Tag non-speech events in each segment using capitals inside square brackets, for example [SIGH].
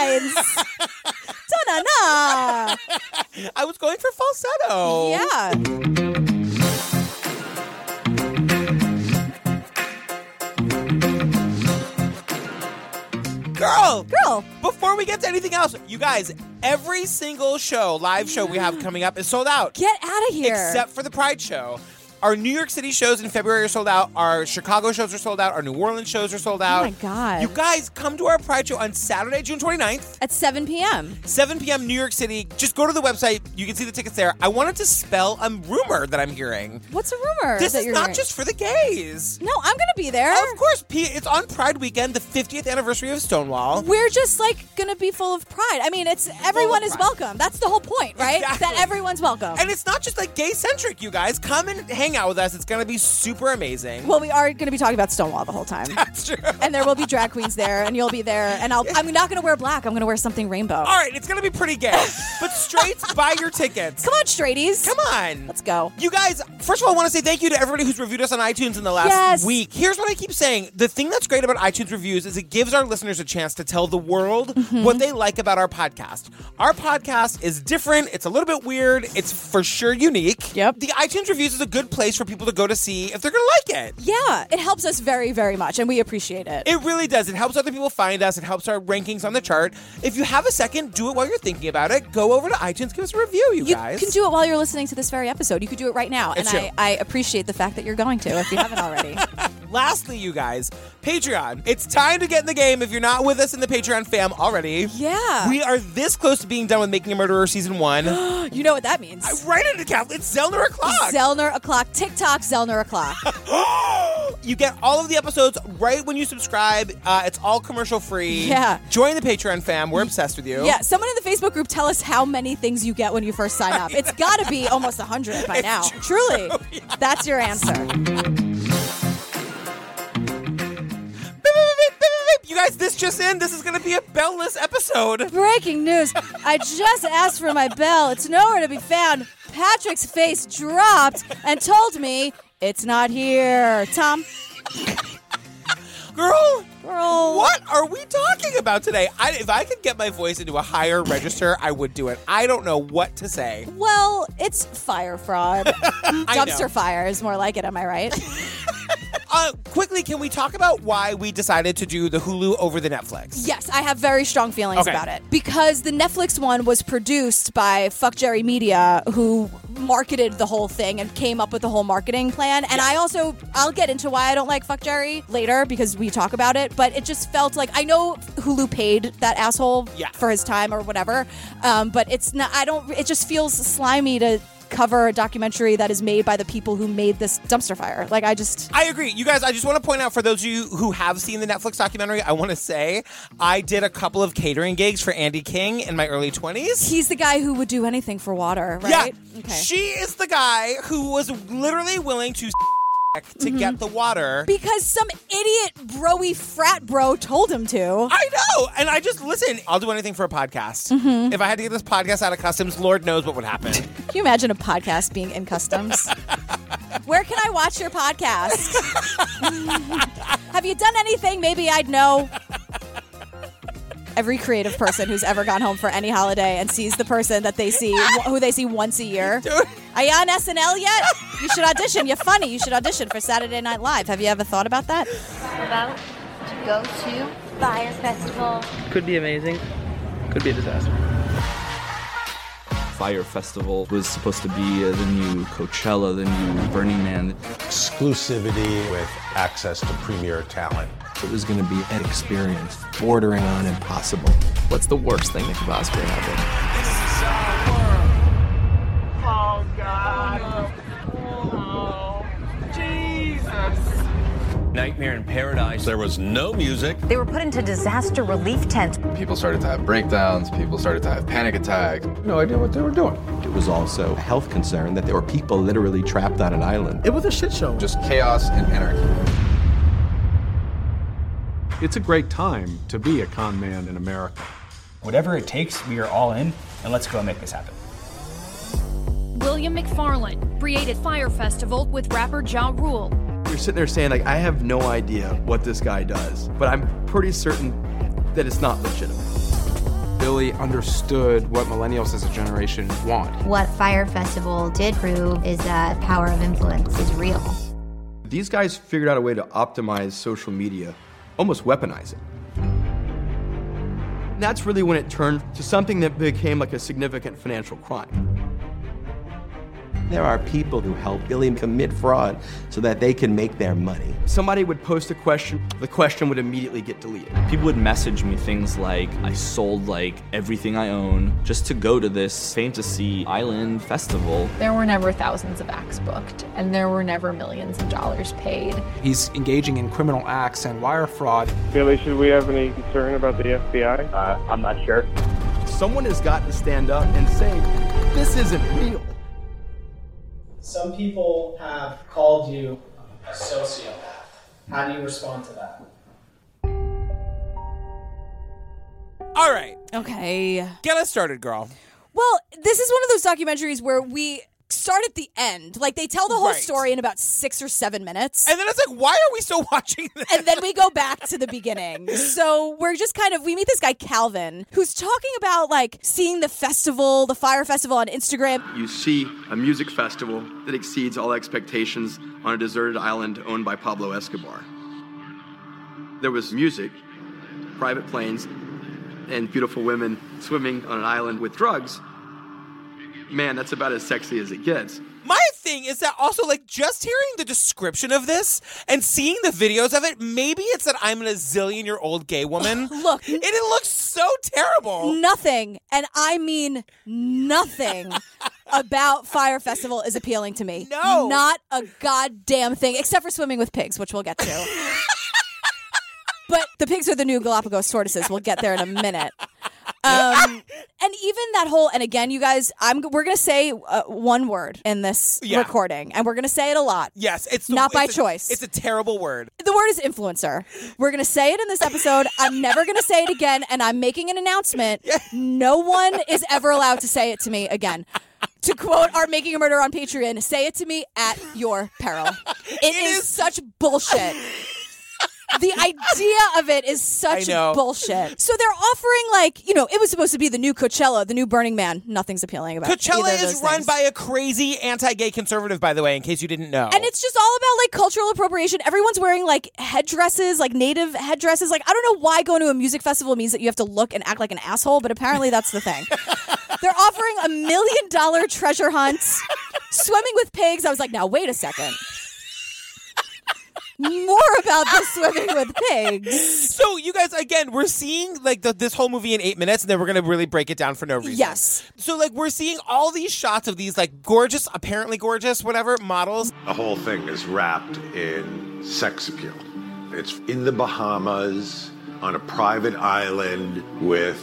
lines. Da-na-na. [LAUGHS] I was going for falsetto. Yeah. Girl, Girl. before we get to anything else, you guys, every single show, live show we have coming up is sold out. Get out of here. Except for the Pride show. Our New York City shows in February are sold out. Our Chicago shows are sold out. Our New Orleans shows are sold out. Oh my God. You guys, come to our Pride show on Saturday, June 29th, At 7 p.m. 7 p.m. New York City. Just go to the website. You can see the tickets there. I wanted to spell a rumor that I'm hearing. What's a rumor? This is not hearing? just for the gays. No, I'm gonna be there. Of course, P- it's on Pride weekend, the 50th anniversary of Stonewall. We're just like gonna be full of pride. I mean, it's everyone is welcome. That's the whole point, right? Exactly. That everyone's welcome. And it's not just like gay centric, you guys. Come and hang out with us. It's going to be super amazing. well, we are gonna be talking about Stonewall the whole time. [LAUGHS] That's true. and there will be drag queens there, and you'll be there. And I'll, I'm not gonna wear black. I'm gonna wear something rainbow. All right, it's going to be pretty gay. but straights, [LAUGHS] buy your tickets. Come on, straighties. Come on. Let's go. You guys, first of all, I want to say thank you to everybody who's reviewed us on iTunes in the last Yes. week. Here's what I keep saying. The thing that's great about iTunes reviews is it gives our listeners a chance to tell the world Mm-hmm. what they like about our podcast. Our podcast is different, it's a little bit weird, it's for sure unique. Yep. The iTunes reviews is a good place for people to go to see if they're going to like it. Yeah, it helps us very, very much, and we appreciate it. It really does. It helps other people find us. It helps our rankings on the chart. If you have a second, do it while you're thinking about it. Go over to iTunes, give us a review, you, you guys. You can do it while you're listening to this very episode. You could do it right now, It's and. I, I appreciate the fact that you're going to if you haven't already. [LAUGHS] Lastly, you guys, Patreon. It's time to get in the game if you're not with us in the Patreon fam already. yeah, We are this close to being done with Making a Murderer season one. [GASPS] you know what that means. I right into Catholic. It's Zellner o'clock. Zellner o'clock, TikTok Zellner o'clock. [LAUGHS] you get all of the episodes right when you subscribe. Uh, it's all commercial free. Yeah. Join the Patreon fam. We're obsessed with you. Yeah, someone in the Facebook group tell us how many things you get when you first sign up. It's got to be almost 100 by [LAUGHS] now. Truly. [LAUGHS] That's your answer. Guys, this just in. This is going to be a bellless episode. Breaking news. I just asked for my bell. It's nowhere to be found. Patrick's face dropped and told me it's not here. Tom, Girl, girl. what are we talking about today? I, if I could get my voice into a higher register, I would do it. I don't know what to say. Well, it's Fyre Fraud. [LAUGHS] Dumpster fire is more like it, am I right? [LAUGHS] [LAUGHS] Uh, quickly, can we talk about why we decided to do the Hulu over the Netflix? Yes, I have very strong feelings Okay. about it because the Netflix one was produced by Fuck Jerry Media, who marketed the whole thing and came up with the whole marketing plan. And I also, I'll get into why I don't like Fuck Jerry later because we talk about it. But it just felt like I know Hulu paid that asshole Yeah. for his time or whatever, um, but it's not. I don't. It just feels slimy to cover a documentary that is made by the people who made this dumpster fire. Like I just. I agree. You guys, I just want to point out for those of you who have seen the Netflix documentary, I want to say I did a couple of catering gigs for Andy King in my early 20s. He's the guy who would do anything for water, right? Yeah. Okay. She is the guy who was literally willing to to Mm-hmm. get the water. Because some idiot broy frat bro told him to. I know. And I just listen, I'll do anything for a podcast. Mm-hmm. If I had to get this podcast out of customs, Lord knows what would happen. Can you imagine a podcast being in customs? [LAUGHS] Where can I watch your podcast? [LAUGHS] Have you done anything maybe I'd know? Every creative person who's ever gone home for any holiday and sees the person that they see, who they see once a year. [LAUGHS] Are you on SNL yet? You should audition. You're funny. You should audition for Saturday Night Live. Have you ever thought about that? about to go to Fyre Festival. Could be amazing. Could be a disaster. Fyre Festival was supposed to be uh, the new Coachella, the new Burning Man. exclusivity with access to premier talent. It was going to be an experience bordering on impossible. What's the worst thing that could possibly happen? This is a horror. Oh, God. Oh, Jesus. Nightmare in Paradise. There was no music. They were put into disaster relief tents. People started to have breakdowns, people started to have panic attacks. No idea what they were doing. It was also a health concern that there were people literally trapped on an island. It was a shit show. Just chaos and anarchy. It's a great time to be a con man in America. Whatever it takes, we are all in, and let's go and make this happen. William McFarland created Fyre Festival with rapper Ja Rule. You're sitting there saying, like, I have no idea what this guy does, but I'm pretty certain that it's not legitimate. Billy understood what millennials as a generation want. What Fyre Festival did prove is that power of influence is real. These guys figured out a way to optimize social media, almost weaponize it. And that's really when it turned to something that became like a significant financial crime. There are people who help Billy commit fraud so that they can make their money. Somebody would post a question, the question would immediately get deleted. People would message me things like, I sold like everything I own just to go to this fantasy island festival. There were never thousands of acts booked, and there were never millions of dollars paid. He's engaging in criminal acts and wire fraud. Billy, should we have any concern about the FBI? Uh, I'm not sure. Someone has got to stand up and say, this isn't real. Some people have called you a sociopath. How do you respond to that? All right. Okay. Get us started, girl. Well, this is one of those documentaries where we start at the end. Like they tell the whole Right. story in about six or seven minutes. And then it's like, why are we still [LAUGHS] watching this? and then we go back to the beginning. So we're just kind of we meet this guy Calvin who's talking about like seeing the festival, the Fyre Festival on Instagram. You see a music festival that exceeds all expectations on a deserted island owned by Pablo Escobar. There was music, private planes, and beautiful women swimming on an island with drugs. Man, that's about as sexy as it gets. My thing is that also like just hearing the description of this and seeing the videos of it, maybe it's that I'm a zillion year old gay woman. [LAUGHS] Look, and it looks so terrible. Nothing, and I mean nothing [LAUGHS] about Fyre Festival is appealing to me. No. Not a goddamn thing, except for swimming with pigs, which we'll get to. [LAUGHS] but the pigs are the new Galapagos tortoises. We'll get there in a minute. Um, and even that whole, and again, you guys, I'm we're gonna say uh, one word in this Yeah. recording, and we're gonna say it a lot. Yes, it's the- not by it's a- choice. It's a terrible word. The word is influencer. We're going to say it in this episode. I'm never going to say it again. And I'm making an announcement. No one is ever allowed to say it to me again. To quote our Making a Murder on Patreon, say it to me at your peril. [LAUGHS] it is, such bullshit. [LAUGHS] the idea of it is such bullshit. So they're offering, like, you know, it was supposed to be the new Coachella, the new Burning Man. Nothing's appealing about Coachella is those run by a crazy anti-gay conservative, by the way, in case you didn't know. And it's just all about like cultural appropriation. Everyone's wearing like headdresses, like native headdresses. Like I don't know why going to a music festival means that you have to look and act like an asshole, but apparently that's the thing. [LAUGHS] They're offering a million dollar treasure hunt, swimming with pigs. I was like, now wait a second. More about the swimming with pigs. [LAUGHS] So you guys, again, we're seeing like the, this whole movie in eight minutes, and then we're gonna really break it down for no reason. Yes. So like we're seeing all these shots of these like gorgeous, apparently gorgeous, whatever models. The whole thing is wrapped in sex appeal. It's in the Bahamas on a private island with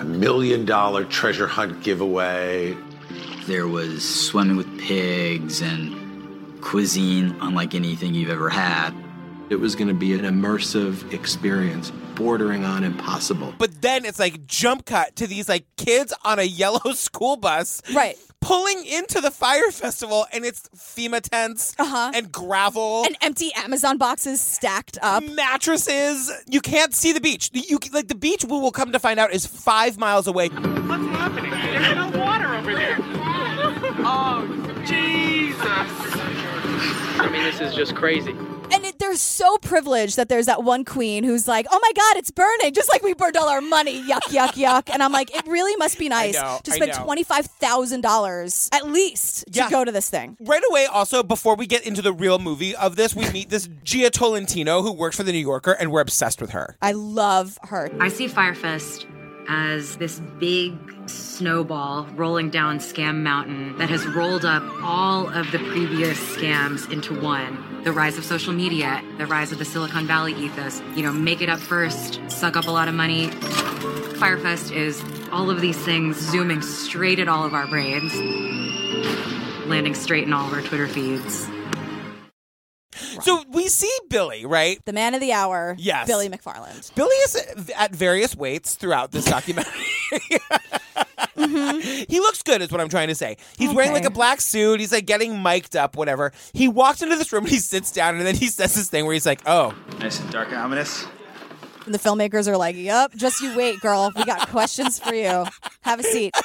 a million dollar treasure hunt giveaway. There was swimming with pigs and cuisine unlike anything you've ever had. It was going to be an immersive experience, bordering on impossible. But then it's like jump cut to these like kids on a [LAUGHS] yellow school bus, right? Pulling into the Fyre Festival, and it's FEMA tents uh-huh. and gravel And empty Amazon boxes stacked up. mattresses. You can't see the beach. You like the beach. We will come to find out is five miles away. What's happening? There's no water over there. [LAUGHS] Oh, Jesus. I mean, this is just crazy. And it, they're so privileged that there's that one queen who's like, "Oh my God, it's burning!" [LAUGHS] Just like we burned all our money. Yuck, yuck, yuck. And I'm like, it really must be [LAUGHS] nice know, to I spend know. twenty five thousand dollars at least to go to this thing. Right away, also, before we get into the real movie of this, we meet this [LAUGHS] Jia Tolentino who works for the New Yorker, and we're obsessed with her. I love her. I see Fyre Fest as this big snowball rolling down Scam Mountain that has rolled up all of the previous scams into one. The rise of social media, the rise of the Silicon Valley ethos, you know, make it up first, suck up a lot of money. Fyre Fest is all of these things zooming straight at all of our brains, landing straight in all of our Twitter feeds. So we see Billy, right? The man of the hour, Yes. Billy McFarland. Billy is at various weights throughout this documentary. [LAUGHS] Mm-hmm. He looks good, is what I'm trying to say. He's wearing like Okay. a black suit. He's like getting mic'd up, whatever. He walks into this room and he sits down, and then he says this thing where he's like, "Oh, Nice and dark and ominous. And the filmmakers are like, "Yup, just you wait, girl. We got questions for you. Have a seat." [LAUGHS]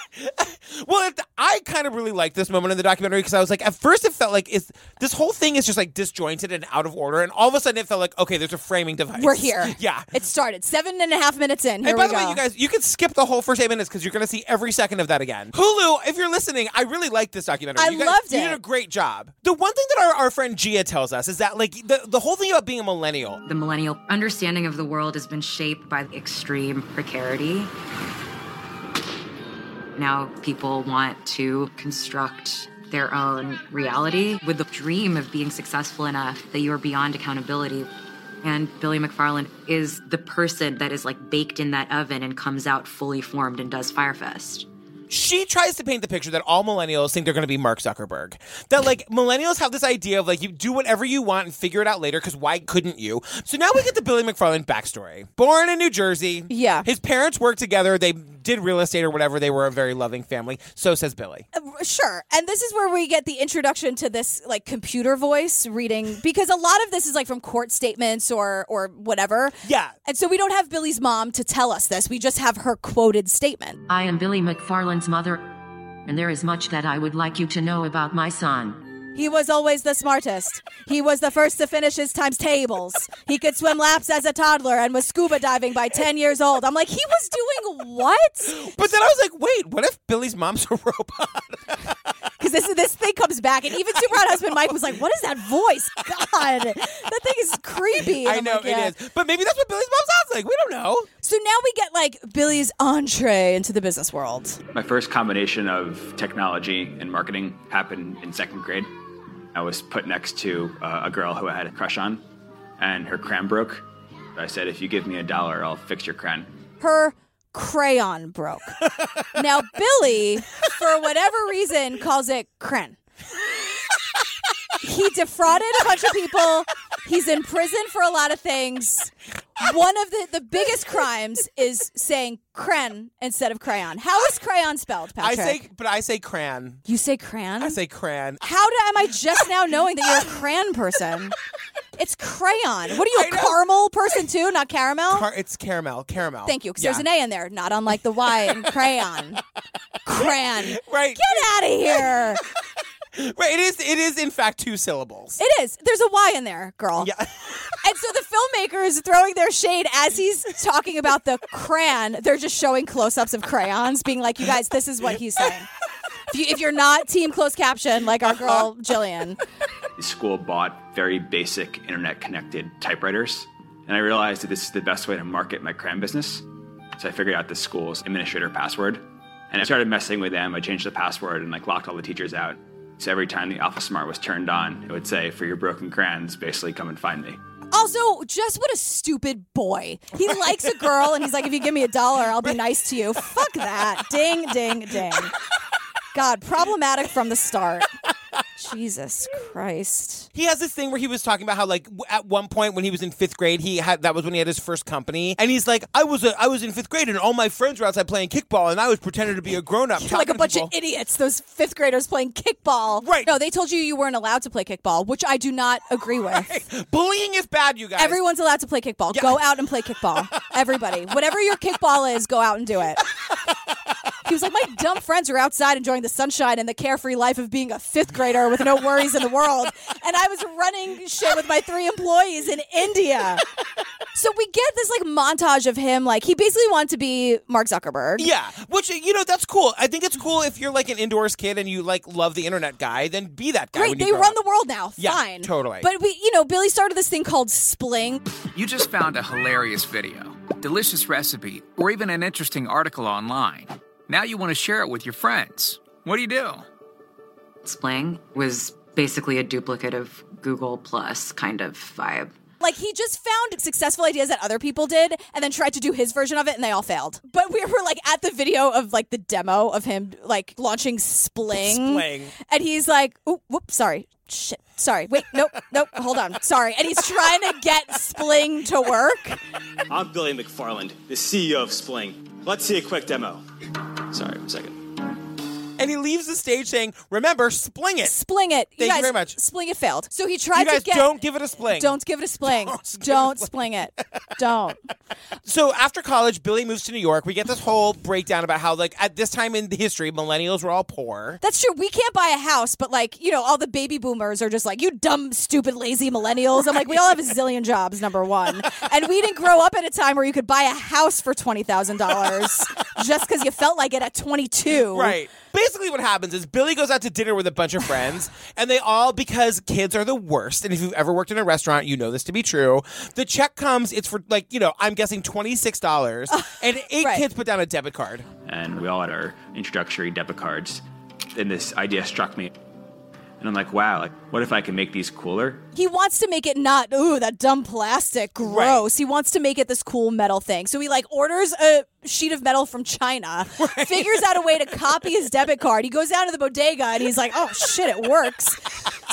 Well, it, I kind of really liked this moment in the documentary because I was like, at first it felt like it's, this whole thing is just like disjointed and out of order, and all of a sudden it felt like, okay, there's a framing device. We're here. [LAUGHS] Yeah. It started seven and a half minutes in. Here and by we the go. way, you guys, you can skip the whole first eight minutes because you're going to see every second of that again. Hulu, if you're listening, I really like this documentary. I you guys, loved You did a great job. The one thing that our, our friend Jia tells us is that like the, the whole thing about being a millennial. The millennial understanding of the world has been shaped by extreme precarity. Now people want to construct their own reality with the dream of being successful enough that you are beyond accountability. And Billy McFarland is the person that is like baked in that oven and comes out fully formed and does Fyre Fest. She tries to paint the picture that all millennials think they're going to be Mark Zuckerberg. That like millennials have this idea of like you do whatever you want and figure it out later because why couldn't you? So now we get the Billy McFarland backstory. Born in New Jersey. Yeah. His parents worked together. They did real estate or whatever. They were a very loving family. So says Billy. Uh, Sure. And this is where we get the introduction to this like computer voice reading because a lot of this is like from court statements or or whatever. Yeah. And so we don't have Billy's mom to tell us this. We just have her quoted statement. I am Billy McFarland's mother, and there is much that I would like you to know about my son. He was always the smartest. He was the first to finish his times tables. He could swim laps as a toddler and was scuba diving by 10 years old. I'm like, he was doing what? But then I was like, wait, what if Billy's mom's a [LAUGHS] robot? Because this this thing comes back, and even Super Hot Husband Mike was like, "What is that voice? God, that thing is creepy." And I I'm know like, yeah. it is. But maybe that's what Billy's mom sounds like. We don't know. So now we get like Billy's entree into the business world. My first combination of technology and marketing happened in second grade. I was put next to uh, a girl who I had a crush on, and her crayon broke. I said, if you give me a dollar, I'll fix your crayon. Her crayon broke. [LAUGHS] now Billy, for whatever reason, calls it cren. He defrauded a bunch of people. He's in prison for a lot of things. One of the, the biggest crimes is saying cren instead of crayon. How is crayon spelled, Patrick? I say, but I say cran. You say cran? I say cran. How do, am I just now knowing that you're a cran person? It's crayon. What are you, a caramel person too, not caramel? Car- it's caramel. Caramel. Thank you, because Yeah. there's an A in there, not unlike the Y in crayon. [LAUGHS] Cran. Right. Get out of here. [LAUGHS] Right. It is. It is in fact two syllables. It is. There's a Y in there, girl. Yeah. [LAUGHS] And so the filmmaker is throwing their shade as he's talking about the crayon. They're just showing close-ups of crayons, being like, "You guys, this is what he's saying." If, you, if you're not team closed caption like our girl uh-huh. Jillian, The school bought very basic internet connected typewriters, and I realized that this is the best way to market my crayon business. So I figured out the school's administrator password, and I started messing with them. I changed the password and like locked all the teachers out. So every time the AlphaSmart was turned on, it would say, "For your broken crayons, basically come and find me." Also, just what a stupid boy. He likes a girl and he's like, if you give me a dollar, I'll be nice to you. Fuck that. Ding, ding, ding. God, problematic from the start. Jesus Christ. He has this thing where he was talking about how like w- at one point when he was in fifth grade, he had that was when he had his first company, and he's like, I was a, I was in fifth grade, and all my friends were outside playing kickball, and I was pretending to be a grown up, [LAUGHS] like a bunch of idiots, those fifth graders playing kickball. Right. No, they told you you weren't allowed to play kickball, which I do not agree with. Bullying is bad, you guys. Everyone's allowed to play kickball. Go out and play kickball. Everybody. Whatever your kickball is, go out and do it. [LAUGHS] He was like, My dumb friends are outside enjoying the sunshine and the carefree life of being a fifth grader with no worries in the world. And I was running shit with my three employees in India. So we get this like montage of him, like, he basically wanted to be Mark Zuckerberg. Yeah, which you know that's cool. I think it's cool if you're like an indoors kid and you like love the internet guy, then be that guy. Great, when you they grow run up. the world now. Yeah, Fine. totally. But we, you know, Billy started this thing called Spling. You just found a hilarious video, delicious recipe, or even an interesting article online. Now you want to share it with your friends. What do you do? Spling was basically a duplicate of Google Plus kind of vibe. Like he just found successful ideas that other people did and then tried to do his version of it and they all failed. But we were like at the video of like the demo of him like launching Spling. Spling. And he's like, oh, whoops, sorry. Shit. Sorry. Wait, nope, nope, hold on. Sorry. And he's trying to get Spling to work. I'm Billy McFarland, the CEO of Spling. Let's see a quick demo. Sorry, one second. And he leaves the stage saying, "Remember, spling it." Spling it. Thank you guys, very much. Spling it failed. So he tried You guys to get. don't give it a spling. Don't give it a spling. Don't, spling it. Don't. [LAUGHS] So after college, Billy moves to New York. We get this whole breakdown about how, like, at this time in history, millennials were all poor. That's true. We can't buy a house, but like, you know, all the baby boomers are just like, you dumb, stupid, lazy millennials. I'm like, we all have a zillion jobs, number one. And we didn't grow up at a time where you could buy a house for $20,000 just because you felt like it at 22. [LAUGHS] Right. Basically, what happens is Billy goes out to dinner with a bunch of friends, [LAUGHS] and they all, because kids are the worst, and if you've ever worked in a restaurant, you know this to be true. The check comes, it's for, like, you know, I'm guessing $26, [LAUGHS] and eight kids put down a debit card. and we all had our introductory debit cards. And this idea struck me. And I'm like, wow, like, what if I can make these cooler? He wants to make it not, ooh, that dumb plastic, gross. He wants to make it this cool metal thing. So he like orders a sheet of metal from China, [LAUGHS] figures out a way to copy his debit card. He goes down to the bodega and he's like, oh shit, it works.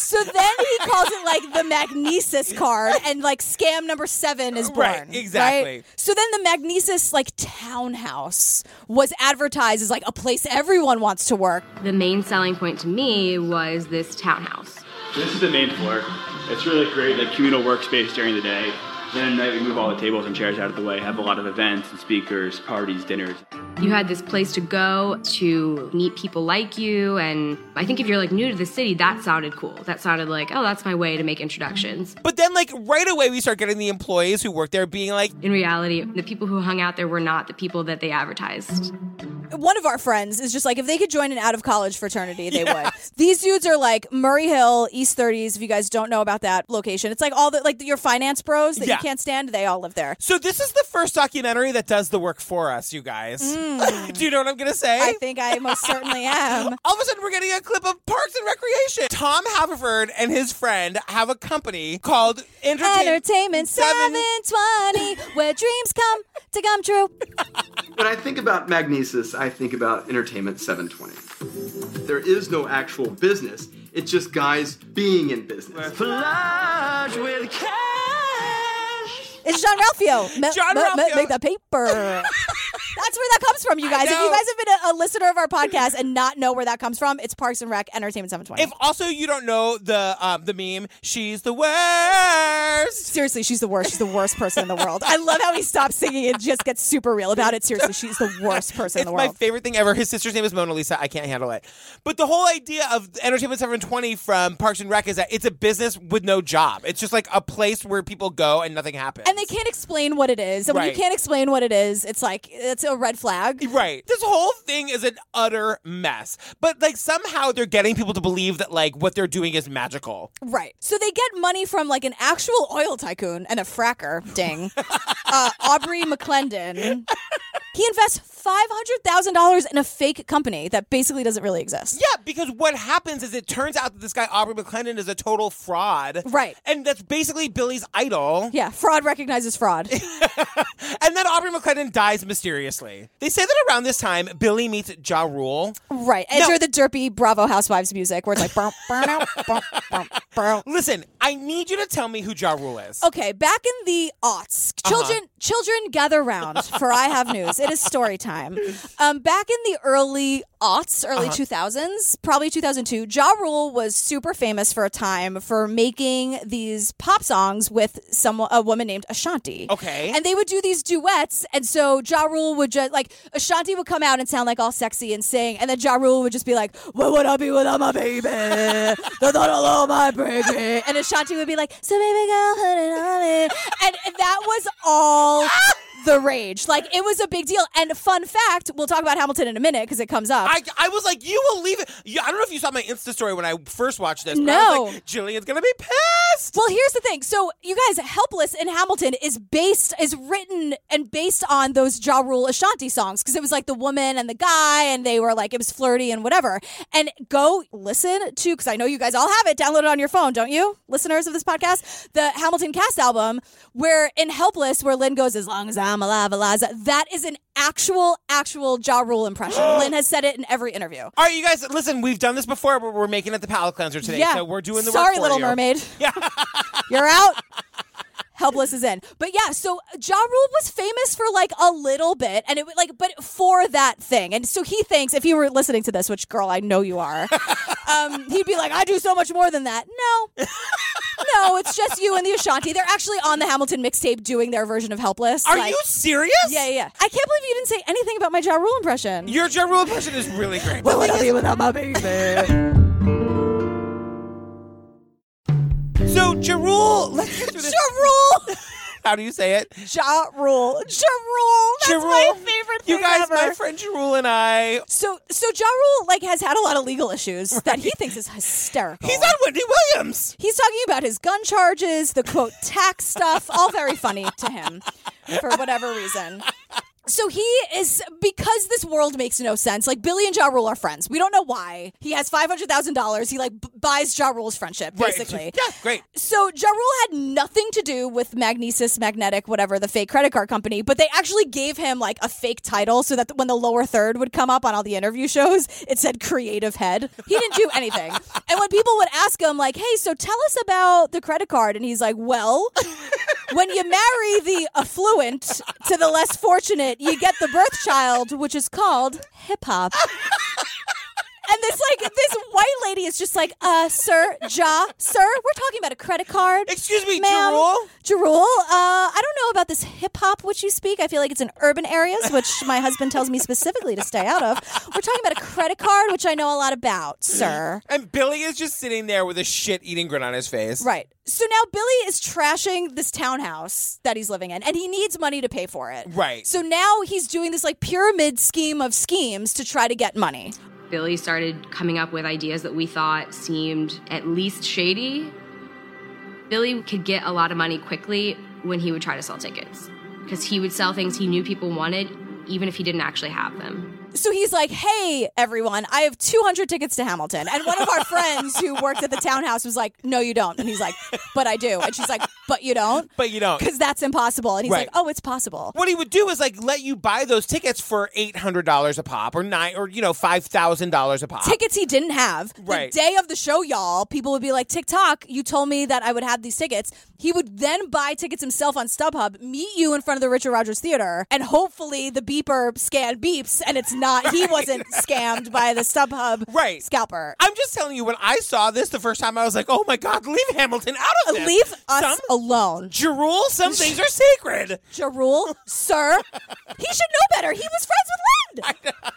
So then he calls it like the Magnises card, and like scam number seven is born. Right, exactly. right? So then the Magnises like townhouse was advertised as like a place everyone wants to work. The main selling point to me was this townhouse. This is the main floor. It's really great, like communal workspace during the day. Then at night we move all the tables and chairs out of the way, have a lot of events and speakers, parties, dinners. You had this place to go to meet people like you, and I think if you're like new to the city, that sounded cool. That sounded like, oh, that's my way to make introductions. But then, like, right away, we start getting the employees who work there being like, In reality, the people who hung out there were not the people that they advertised. One of our friends is just like if they could join an out of college fraternity they would these dudes are like murray hill east 30s if you guys don't know about that location it's like all the like your finance bros that Yeah. you can't stand they all live there So this is the first documentary that does the work for us, you guys. [LAUGHS] Do you know what I'm gonna say? Mm. I think I most certainly am. [LAUGHS] All of a sudden, we're getting a clip of Parks and Recreation. Tom Haverford and his friend have a company called Entertain- entertainment 720 where dreams come to come true [LAUGHS] When I think about Magnises, I think about Entertainment 720. There is no actual business. It's just guys being in business. it's Jean-Ralphio Ma- John ma- ma- Ralphio. make the paper [LAUGHS] that's where that comes from you guys if you guys have been a, a listener of our podcast and not know where that comes from it's parks and rec entertainment 720 If also you don't know the um, the meme, she's the worst. Seriously, she's the worst. She's the worst person in the world. I love how he stops singing and just gets super real about it. Seriously, she's the worst person in It's the my favorite thing ever. His sister's name is Mona Lisa. I can't handle it. But the whole idea of Entertainment 720 from Parks and Rec is that it's a business with no job. It's just like a place where people go and nothing happens. and they can't explain what it is. And when you can't explain what it is, it's like it's a red flag. Right. This whole thing is an utter mess. But like somehow they're getting people to believe that like what they're doing is magical. Right. So they get money from like an actual oil tycoon and a fracker, ding, [LAUGHS] uh, Aubrey McClendon. He invests five hundred thousand dollars in a fake company that basically doesn't really exist. Yeah, because what happens is it turns out that this guy Aubrey McClendon is a total fraud. Right. And that's basically Billy's idol. Yeah, fraud recognizes fraud. [LAUGHS] And then Aubrey McClendon dies mysteriously. They say that around this time, Billy meets Ja Rule. right. Enter the derpy Bravo Housewives music where it's like burn out, burn, burn, burn. Listen, I need you to tell me who Ja Rule is. Okay, back in the aughts, uh-huh. children children gather round for I have news. It is story time. Um, back in the early aughts, early Uh-huh. two thousands, probably two thousand two, Ja Rule was super famous for a time for making these pop songs with some a woman named Ashanti. Okay. and they would do these duets, and so Ja Rule would just like Ashanti would come out and sound like all sexy and sing, and then Ja Rule would just be like, What would I be without my baby? The thought alone, my baby." And Ashanti would be like, "So baby girl, put it on me," and that was all. [LAUGHS] The rage, like it was a big deal. And fun fact, we'll talk about Hamilton in a minute because it comes up. I, I was like, you will leave it. You, I don't know if you saw my Insta story when I first watched this. But I No. was like, Jillian's gonna be pissed. Well, here's the thing. So, you guys, Helpless in Hamilton is based, is written and based on those Ja Rule Ashanti songs because it was like the woman and the guy, and they were like, it was flirty and whatever. And go listen to, because I know you guys all have it downloaded on your phone, don't you, listeners of this podcast? The Hamilton cast album, where in Helpless, where Lin goes, As long as I'm alive, Eliza, that is an actual, actual Ja Rule impression. [GASPS] Lin has said it in every interview. All right, you guys, listen. We've done this before, but we're making it the palate cleanser today. Yeah. So we're doing the Sorry, Little you. Mermaid. [LAUGHS] Yeah. You're out. [LAUGHS] Helpless is in. But yeah, so Ja Rule was famous for like a little bit, and it was like, but for that thing. And so he thinks, if you were listening to this, which girl, I know you are, [LAUGHS] um, he'd be like, I do so much more than that. No. no, it's just you and the Ashanti. They're actually on the Hamilton mixtape doing their version of Helpless. Are Like- you serious? Yeah, yeah, yeah. I can't believe you didn't say anything about my Ja Rule impression. Your Ja Rule impression is really great. What would I be without my baby? So Ja Rule, let's get through this. Ja Rule. How do you say it? Ja Rule. Ja Rule. That's Ja my Rule. favorite You guys, ever. my friend Ja Rule and I. So, so Ja Rule like has had a lot of legal issues that he thinks is hysterical. He's on Wendy Williams. He's talking about his gun charges, the quote tax stuff, all very funny to him for whatever reason. So he is because this world makes no sense. Like Billy and Ja Rule are friends. We don't know why. He has five hundred thousand dollars. He like b- buys Ja Rule's friendship, Right. basically. [LAUGHS] Yeah, great. So Ja Rule had nothing to do with Magnises Magnetic, whatever the fake credit card company, but they actually gave him like a fake title so that when the lower third would come up on all the interview shows, it said creative head. He didn't do anything. [LAUGHS] and when people would ask him like, "Hey, so tell us about the credit card," and he's like, "Well." [LAUGHS] when you marry the affluent to the less fortunate, you get the birth child, which is called hip hop. [LAUGHS] And this like this white lady is just like, uh, sir, Ja, sir, we're talking about a credit card. Excuse me, ma'am. Ja Rule, uh, I don't know about this hip hop which you speak. I feel like it's in urban areas, which my husband tells me specifically to stay out of. We're talking about a credit card, which I know a lot about, sir. And Billy is just sitting there with a shit eating grin on his face. Right. So now Billy is trashing this townhouse that he's living in, and he needs money to pay for it. Right. So now he's doing this like pyramid scheme of schemes to try to get money. Billy started coming up with ideas that we thought seemed at least shady. Billy could get a lot of money quickly when he would try to sell tickets because he would sell things he knew people wanted, even if he didn't actually have them. So he's like, "Hey, everyone, I have 200 tickets to Hamilton." And one of our friends who worked at the townhouse was like, "No, you don't." And he's like, "But I do." And she's like, "But you don't." But you don't. Because that's impossible. And he's Right. like, "Oh, it's possible." What he would do is like let you buy those tickets for eight hundred dollars a pop, or nine, or you know five thousand dollars a pop. Tickets he didn't have. Right. The day of the show, y'all, people would be like, TikTok, you told me that I would have these tickets. He would then buy tickets himself on StubHub, meet you in front of the Richard Rodgers Theater, and hopefully the beeper scan beeps and it's not, he wasn't scammed by the StubHub [LAUGHS] right. scalper. I'm just telling you, when I saw this the first time, I was like, "Oh my god, leave Hamilton out of this. Leave us Some, alone. Ja Rule, some [LAUGHS] things are sacred. Ja Rule, sir, he should know better. He was friends with Lin. [LAUGHS]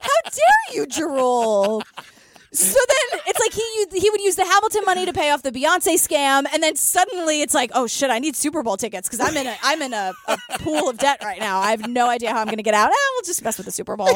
How dare you, Ja Rule? So then it's like he he would use the Hamilton money to pay off the Beyonce scam, and then suddenly it's like, oh shit, I need Super Bowl tickets because I'm in a I'm in a, a pool of debt right now. I have no idea how I'm going to get out. Eh, we'll just mess with the Super Bowl,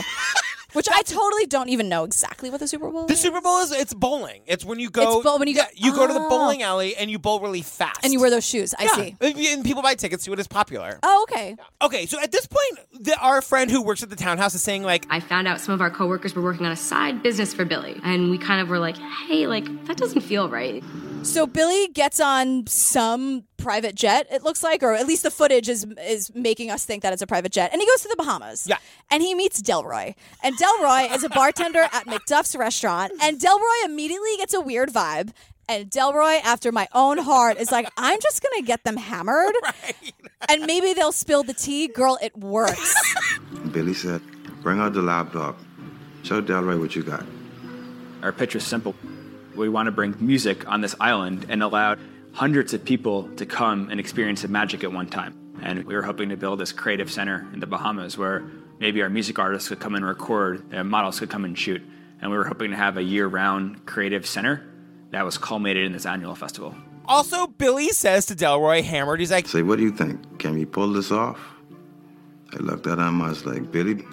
which I totally don't even know exactly what the Super Bowl is. The is. Super Bowl is it's bowling. It's when you go. It's bowl- when you go- yeah, you go to the Oh. bowling alley and you bowl really fast. and you wear those shoes. I Yeah. see. And people buy tickets to it. It's popular. Oh, okay. Okay, so at this point, the, our friend who works at the townhouse is saying like, I found out some of our coworkers were working on a side business for Billy, and we kind of were like, hey, like, that doesn't feel right. So Billy gets on some private jet, it looks like, or at least the footage is is making us think that it's a private jet. And he goes to the Bahamas. Yeah. And he meets Delroy. And Delroy is a bartender at McDuff's restaurant. And Delroy immediately gets a weird vibe. And Delroy, after my own heart, is like, I'm just gonna get them hammered. [LAUGHS] Right. And maybe they'll spill the tea. Girl, it works. [LAUGHS] Billy said, bring out the laptop. Show Delroy what you got. Our pitch is simple. We want to bring music on this island and allow hundreds of people to come and experience the magic at one time. And we were hoping to build this creative center in the Bahamas where maybe our music artists could come and record, and models could come and shoot. And we were hoping to have a year round creative center that was culminated in this annual festival. Also, Billy says to Delroy, hammered, he's like, Say, what do you think? Can we pull this off? I looked at him, I was like, Billy,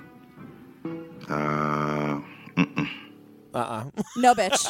uh, mm-mm. uh-uh. [LAUGHS] No, bitch.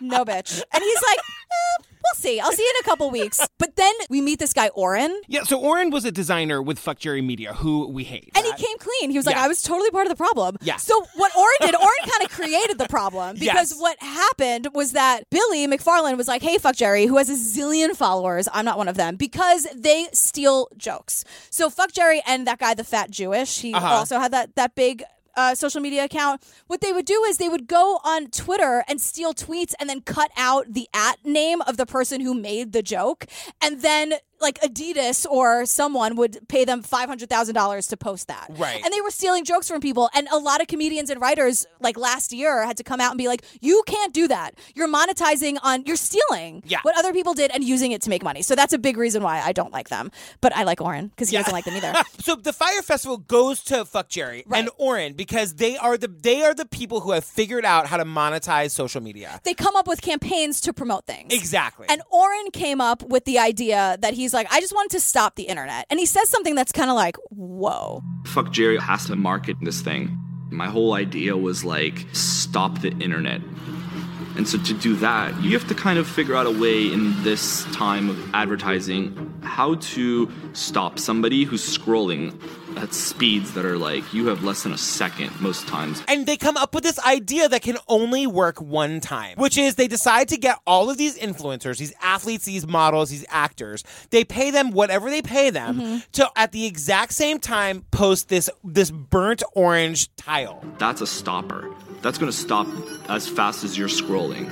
No, bitch. And he's like, eh, we'll see. I'll see you in a couple weeks. But then we meet this guy, Oren. Yeah, so Oren was a designer with Fuck Jerry Media, who we hate. And he came clean. He was like, Yeah. I was totally part of the problem. Yeah. So what Oren did, Oren kind of created the problem [LAUGHS] because Yes. what happened was that Billy McFarland was like, hey, fuck Jerry, who has a zillion followers. I'm not one of them because they steal jokes. So fuck Jerry and that guy, the fat Jewish, he Uh-huh. also had that, that big uh, social media account. What they would do is they would go on Twitter and steal tweets and then cut out the at name of the person who made the joke and then like Adidas or someone would pay them five hundred thousand dollars to post that. Right. And they were stealing jokes from people, and a lot of comedians and writers, like last year, had to come out and be like, "You can't do that. You're monetizing on. You're stealing Yeah. what other people did and using it to make money." So that's a big reason why I don't like them. But I like Oren because he doesn't like them either. [LAUGHS] so the Fyre Festival goes to Fuck Jerry and Oren because they are the they are the people who have figured out how to monetize social media. they come up with campaigns to promote things. Exactly. And Oren came up with the idea that he's like, I just wanted to stop the internet. And he says something that's kind of like, whoa. Fuck Jerry has to market this thing. My whole idea was like, stop the internet. And so to do that, you have to kind of figure out a way in this time of advertising how to stop somebody who's scrolling at speeds that are like you have less than a second most times. And they come up with this idea that can only work one time, which is they decide to get all of these influencers, these athletes, these models, these actors. They pay them whatever they pay them mm-hmm. to at the exact same time post this this burnt orange tile. That's a stopper. That's going to stop as fast as you're scrolling.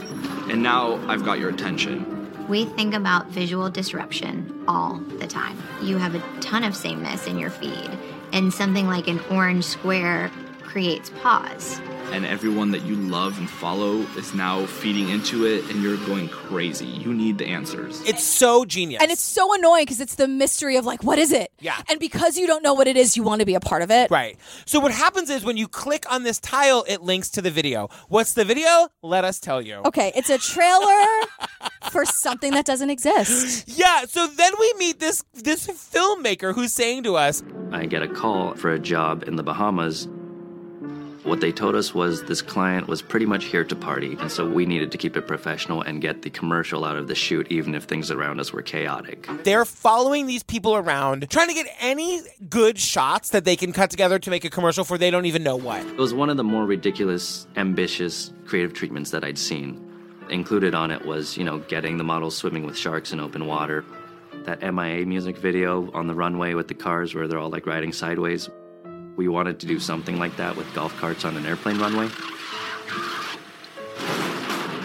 And now I've got your attention. We think about visual disruption all the time. You have a ton of sameness in your feed, and something like an orange square creates pause. And everyone that you love and follow is now feeding into it and you're going crazy. You need the answers. It's so genius. And it's so annoying because it's the mystery of like, what is it? Yeah. And because you don't know what it is, you want to be a part of it. Right. So what happens is when you click on this tile, it links to the video. What's the video? Let us tell you. Okay, it's a trailer [LAUGHS] for something that doesn't exist. Yeah, so then we meet this this filmmaker who's saying to us, I get a call for a job in the Bahamas. What they told us was this client was pretty much here to party, and so we needed to keep it professional and get the commercial out of the shoot, even if things around us were chaotic. they're following these people around, trying to get any good shots that they can cut together to make a commercial for they don't even know what. It was one of the more ridiculous, ambitious, creative treatments that I'd seen. Included on it was, you know, getting the models swimming with sharks in open water. That MIA music video on the runway with the cars where they're all like riding sideways. We wanted to do something like that with golf carts on an airplane runway.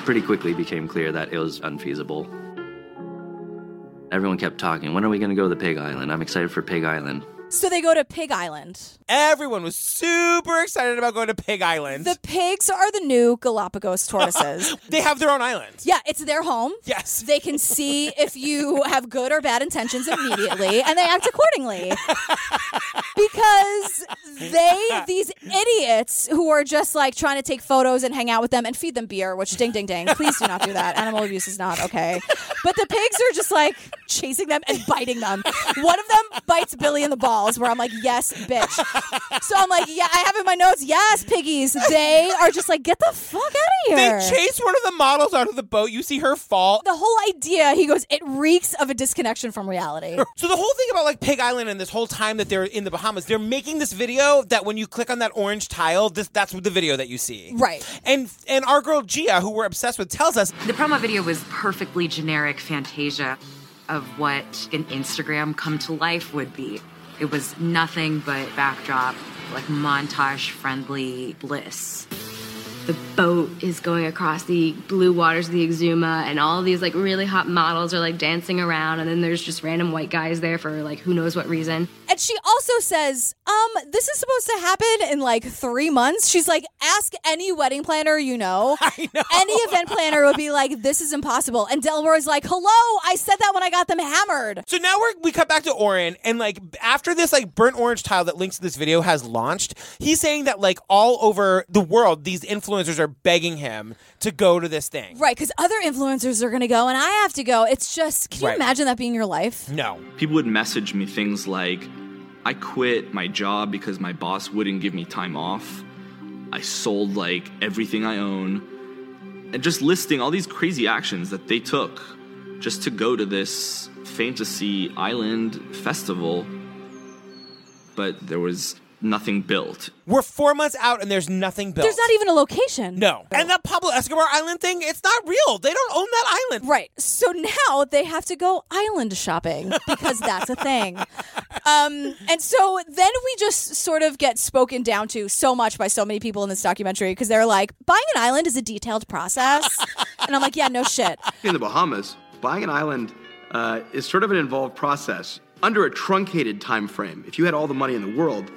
Pretty quickly became clear that it was unfeasible. Everyone kept talking, when are we going to go to the Pig Island? I'm excited for Pig Island. So they go to Pig Island. Everyone was super excited about going to Pig Island. The pigs are the new Galapagos tortoises. [LAUGHS] they have their own island. Yeah, it's their home. Yes. They can see if you have good or bad intentions immediately and they act accordingly. [LAUGHS] because they, [LAUGHS] these idiots who are just like trying to take photos and hang out with them and feed them beer, which ding, ding, ding. Please do not do that. Animal abuse is not okay. But the pigs are just like chasing them and biting them. One of them bites Billy in the balls, where I'm like, yes, bitch. So I'm like, yeah, I have in my notes, yes, piggies. They are just like, get the fuck out of here. They chase one of the models out of the boat. You see her fall. the whole idea, he goes, it reeks of a disconnection from reality. So the whole thing about like Pig Island and this whole time that they're in the Bahamas, they're making this video that when you click on that orange tile, this that's the video that you see. Right. And and our girl Jia, who we're obsessed with, tells us The promo video was perfectly generic fantasia of what an Instagram come to life would be. It was nothing but backdrop, like montage friendly bliss. The boat is going across the blue waters of the Exuma, and all these like really hot models are like dancing around, and then there's just random white guys there for like who knows what reason. And she also says, um, this is supposed to happen in like three months. She's like, ask any wedding planner you know. [LAUGHS] know. Any event planner would be like, this is impossible. And Delroy's like, hello, I said that when I got them hammered. So now we're, we cut back to Oren, and like after this like burnt orange tile that links to this video has launched, he's saying that like all over the world, these influencers are begging him to go to this thing. Right, because other influencers are going to go and I have to go. It's just, can you Right. imagine that being your life? No. People would message me things like, I quit my job because my boss wouldn't give me time off. I sold like everything I own. And just listing all these crazy actions that they took just to go to this fantasy island festival. But there was nothing built. We're four months out and there's nothing built. There's not even a location. No. And that Pablo Escobar Island thing, it's not real. They don't own that island. Right. So now they have to go island shopping because that's a thing. [LAUGHS] Um, and so then we just sort of get spoken down to so much by so many people in this documentary because they're like, buying an island is a detailed process. [LAUGHS] and I'm like, yeah, no shit. In the Bahamas, buying an island uh, is sort of an involved process. Under a truncated time frame, if you had all the money in the world,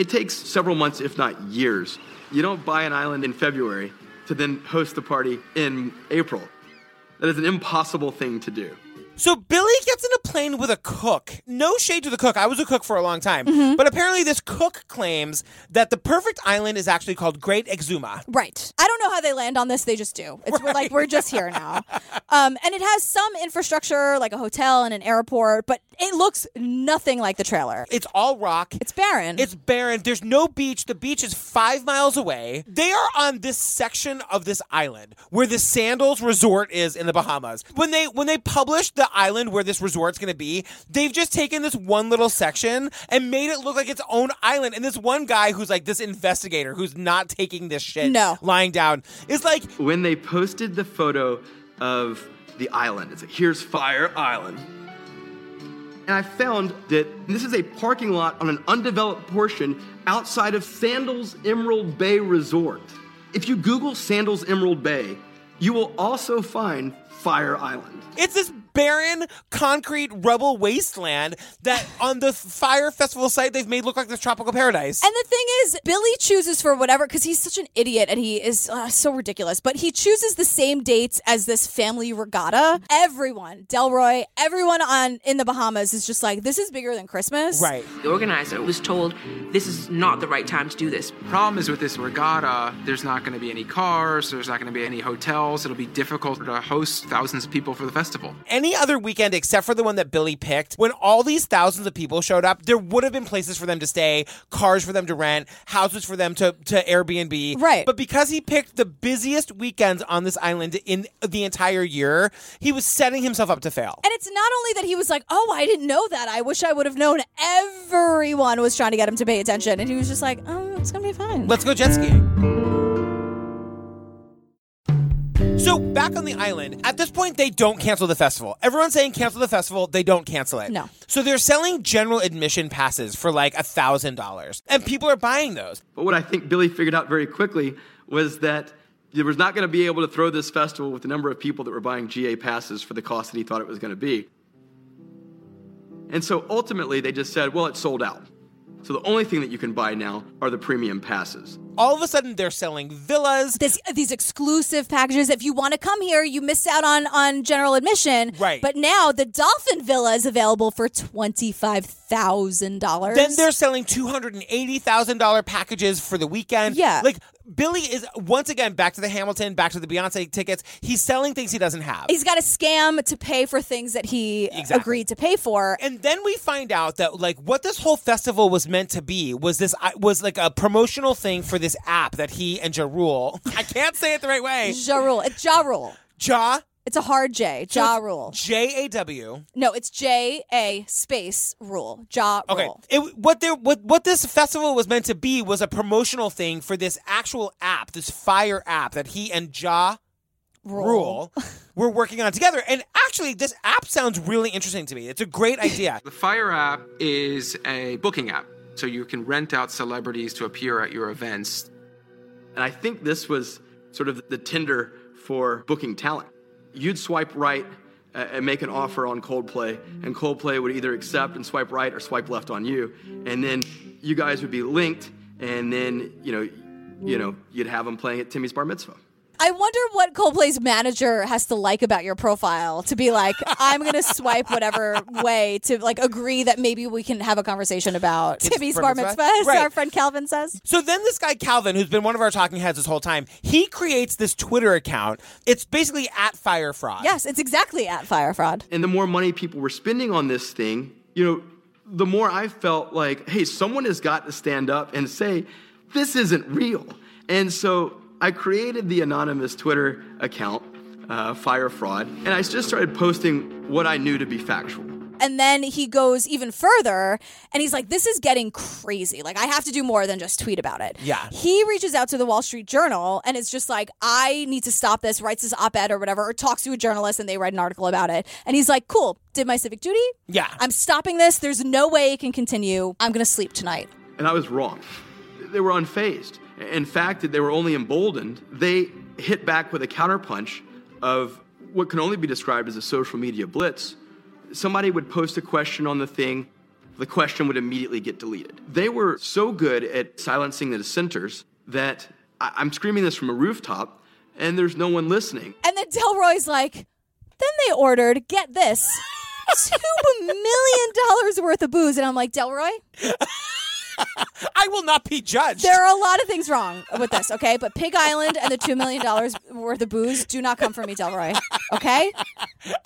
it takes several months, if not years. You don't buy an island in February to then host the party in April. That is an impossible thing to do. So Billy gets in a plane with a cook. No shade to the cook. I was a cook for a long time. Mm-hmm. But apparently this cook claims that the perfect island is actually called Great Exuma. Right. I don't know how they land on this. They just do. It's we're like we're just here now. [LAUGHS] Um, and it has some infrastructure like a hotel and an airport, but it looks nothing like the trailer. It's all rock. It's barren. It's barren. There's no beach. The beach is five miles away. They are on this section of this island where the Sandals Resort is in the Bahamas. When they when they published the island where this resort's going to be, they've just taken this one little section and made it look like its own island. And this one guy who's like this investigator who's not taking this shit, No. lying down, is like When they posted the photo of the island, it's like, here's Fire Island. And I found that this is a parking lot on an undeveloped portion outside of Sandals Emerald Bay Resort. If you Google Sandals Emerald Bay, you will also find Fire Island. It's this barren concrete rubble wasteland that on the Fyre Festival site they've made look like this tropical paradise. And the thing is, Billy chooses for whatever because he's such an idiot and he is uh, so ridiculous. But he chooses the same dates as this family regatta. Everyone, Delroy, everyone on in the Bahamas is just like, this is bigger than Christmas. Right. The organizer was told this is not the right time to do this. Problem is with this regatta, there's not going to be any cars, there's not going to be any hotels. It'll be difficult to host thousands of people for the festival. Any other weekend except for the one that Billy picked, when all these thousands of people showed up, there would have been places for them to stay, cars for them to rent, houses for them to, to Airbnb. Right. But because he picked the busiest weekends on this island in the entire year, he was setting himself up to fail. And it's not only that he was like, oh, I didn't know that. I wish I would have known. Everyone was trying to get him to pay attention. And he was just like, oh, it's going to be fine. Let's go jet skiing. So back on the island, at this point they don't cancel the festival. Everyone's saying cancel the festival, they don't cancel it. No. So they're selling general admission passes for like a thousand dollars. And people are buying those. But what I think Billy figured out very quickly was that he was not going to be able to throw this festival with the number of people that were buying GA passes for the cost that he thought it was going to be. And so ultimately, they just said, well, it's sold out. So the only thing that you can buy now are the premium passes. All of a sudden they're selling villas. This, these exclusive packages. If you want to come here, you miss out on on general admission. Right. But now the Dolphin Villa is available for twenty five thousand dollars. Then they're selling two hundred and eighty thousand dollar packages for the weekend. Yeah. Like Billy is once again back to the Hamilton, back to the Beyonce tickets. He's selling things he doesn't have. He's got a scam to pay for things that he Exactly. agreed to pay for. And then we find out that like what this whole festival was meant to be was this was like a promotional thing for this app that he and Ja Rule. [LAUGHS] I can't say it the right way. Ja Rule. It's Ja Rule. Ja. It's a hard J. Ja Rule. J A W. No, it's J A space rule. Ja Okay. Rule. It, what there what what this festival was meant to be was a promotional thing for this actual app, this Fyre app that he and Ja Rule [LAUGHS] were working on together. And actually this app sounds really interesting to me. It's a great [LAUGHS] idea. The Fyre app is a booking app, so you can rent out celebrities to appear at your events. And I think this was sort of the Tinder for booking talent. You'd swipe right uh, and make an offer on Coldplay, and Coldplay would either accept and swipe right or swipe left on you, and then you guys would be linked, and then you know, you know, you'd have them playing at Timmy's bar mitzvah. I wonder what Coldplay's manager has to like about your profile to be like, I'm gonna [LAUGHS] swipe whatever way to like agree that maybe we can have a conversation about Timmy's bar mitzvah, as Right. our friend Calvin says. So then this guy Calvin, who's been one of our talking heads this whole time, he creates this Twitter account. It's basically at Fyre Fraud. Yes, it's exactly at Fyre Fraud. And the more money people were spending on this thing, you know, the more I felt like, hey, someone has got to stand up and say, this isn't real. And so I created the anonymous Twitter account, uh, Fyre Fraud, and I just started posting what I knew to be factual. And then he goes even further and he's like, This is getting crazy. Like, I have to do more than just tweet about it. Yeah. He reaches out to the Wall Street Journal and it's just like, I need to stop this, writes this op ed or whatever, or talks to a journalist and they write an article about it. And he's like, Cool, did my civic duty. Yeah. I'm stopping this. There's no way it can continue. I'm going to sleep tonight. And I was wrong. They were unfazed. In fact, that they were only emboldened. They hit back with a counterpunch of what can only be described as a social media blitz somebody would post a question on the thing, the question would immediately get deleted. They were so good at silencing the dissenters that I- I'm screaming this from a rooftop and there's no one listening. And then Delroy's like, then they ordered, get this, [LAUGHS] two million dollars worth of booze. And I'm like, Delroy, [LAUGHS] I will not be judged. there are a lot of things wrong with this, okay? But Pig Island and the two million dollars worth of booze do not come from me, Delroy. Okay?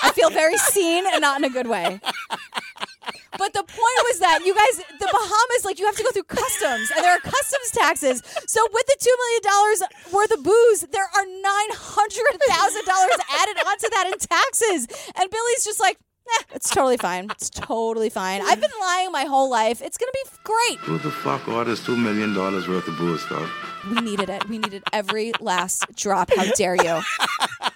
I feel very seen and not in a good way. But the point was that you guys, the Bahamas, like you have to go through customs, and there are customs taxes. So with the two million dollars worth of booze, there are nine hundred thousand dollars added onto that in taxes. And Billy's just like, it's totally fine. It's totally fine. I've been lying my whole life. It's gonna be great. Who the fuck orders $2 million worth of booze, dog? We needed it. We needed every last drop. How dare you? [LAUGHS]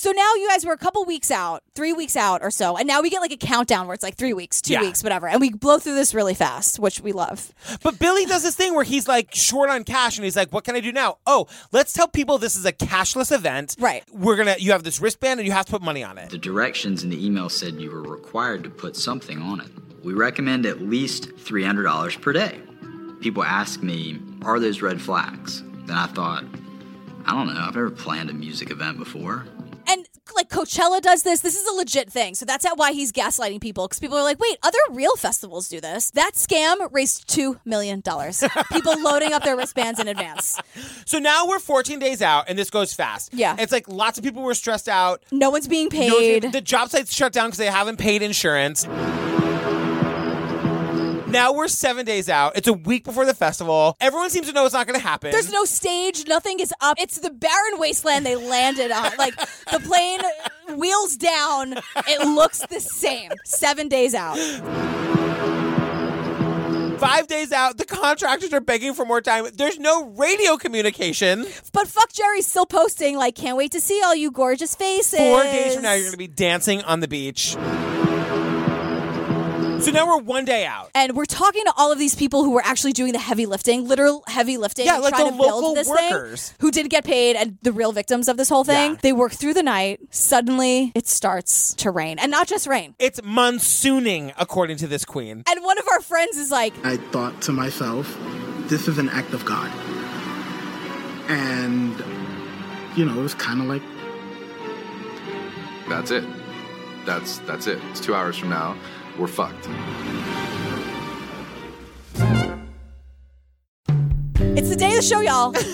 So now you guys were a couple weeks out, three weeks out or so, and now we get like a countdown where it's like three weeks, two Yeah. weeks, whatever, and we blow through this really fast, which we love. But Billy does this thing where he's like short on cash and he's like, What can I do now? Oh, let's tell people this is a cashless event. Right. We're gonna you have this wristband and you have to put money on it. The directions in the email said you were required to put something on it. We recommend at least $300 per day. People ask me, are those red flags? Then I thought, I don't know, I've never planned a music event before. Like Coachella does this. This is a legit thing. So that's why he's gaslighting people because people are like, wait, other real festivals do this. That scam raised $2 million. people [LAUGHS] loading up their wristbands in advance. So now we're 14 days out and this goes fast. Yeah. It's like lots of people were stressed out. No one's being No one's- paid. the job site's shut down because they haven't paid insurance. Now we're seven days out. It's a week before the festival. Everyone seems to know it's not going to happen. There's no stage. Nothing is up. It's the barren wasteland they landed on. Like the plane wheels down. It looks the same. Seven days out. Five days out, the contractors are begging for more time. There's no radio communication. But fuck Jerry's still posting. Like, can't wait to see all you gorgeous faces. Four days from now, you're going to be dancing on the beach. So now we're one day out. And we're talking to all of these people who were actually doing the heavy lifting, literal heavy lifting, Yeah, like trying the to build local this workers. thing, who didn't get paid, and the real victims of this whole thing. Yeah. They work through the night. Suddenly, it starts to rain, and not just rain. It's monsooning, according to this queen. And one of our friends is like, I thought to myself, this is an act of God. And, you know, it was kind of like, That's it. That's that's it. It's two hours from now. We're fucked. "It's the day of the show, y'all." [LAUGHS]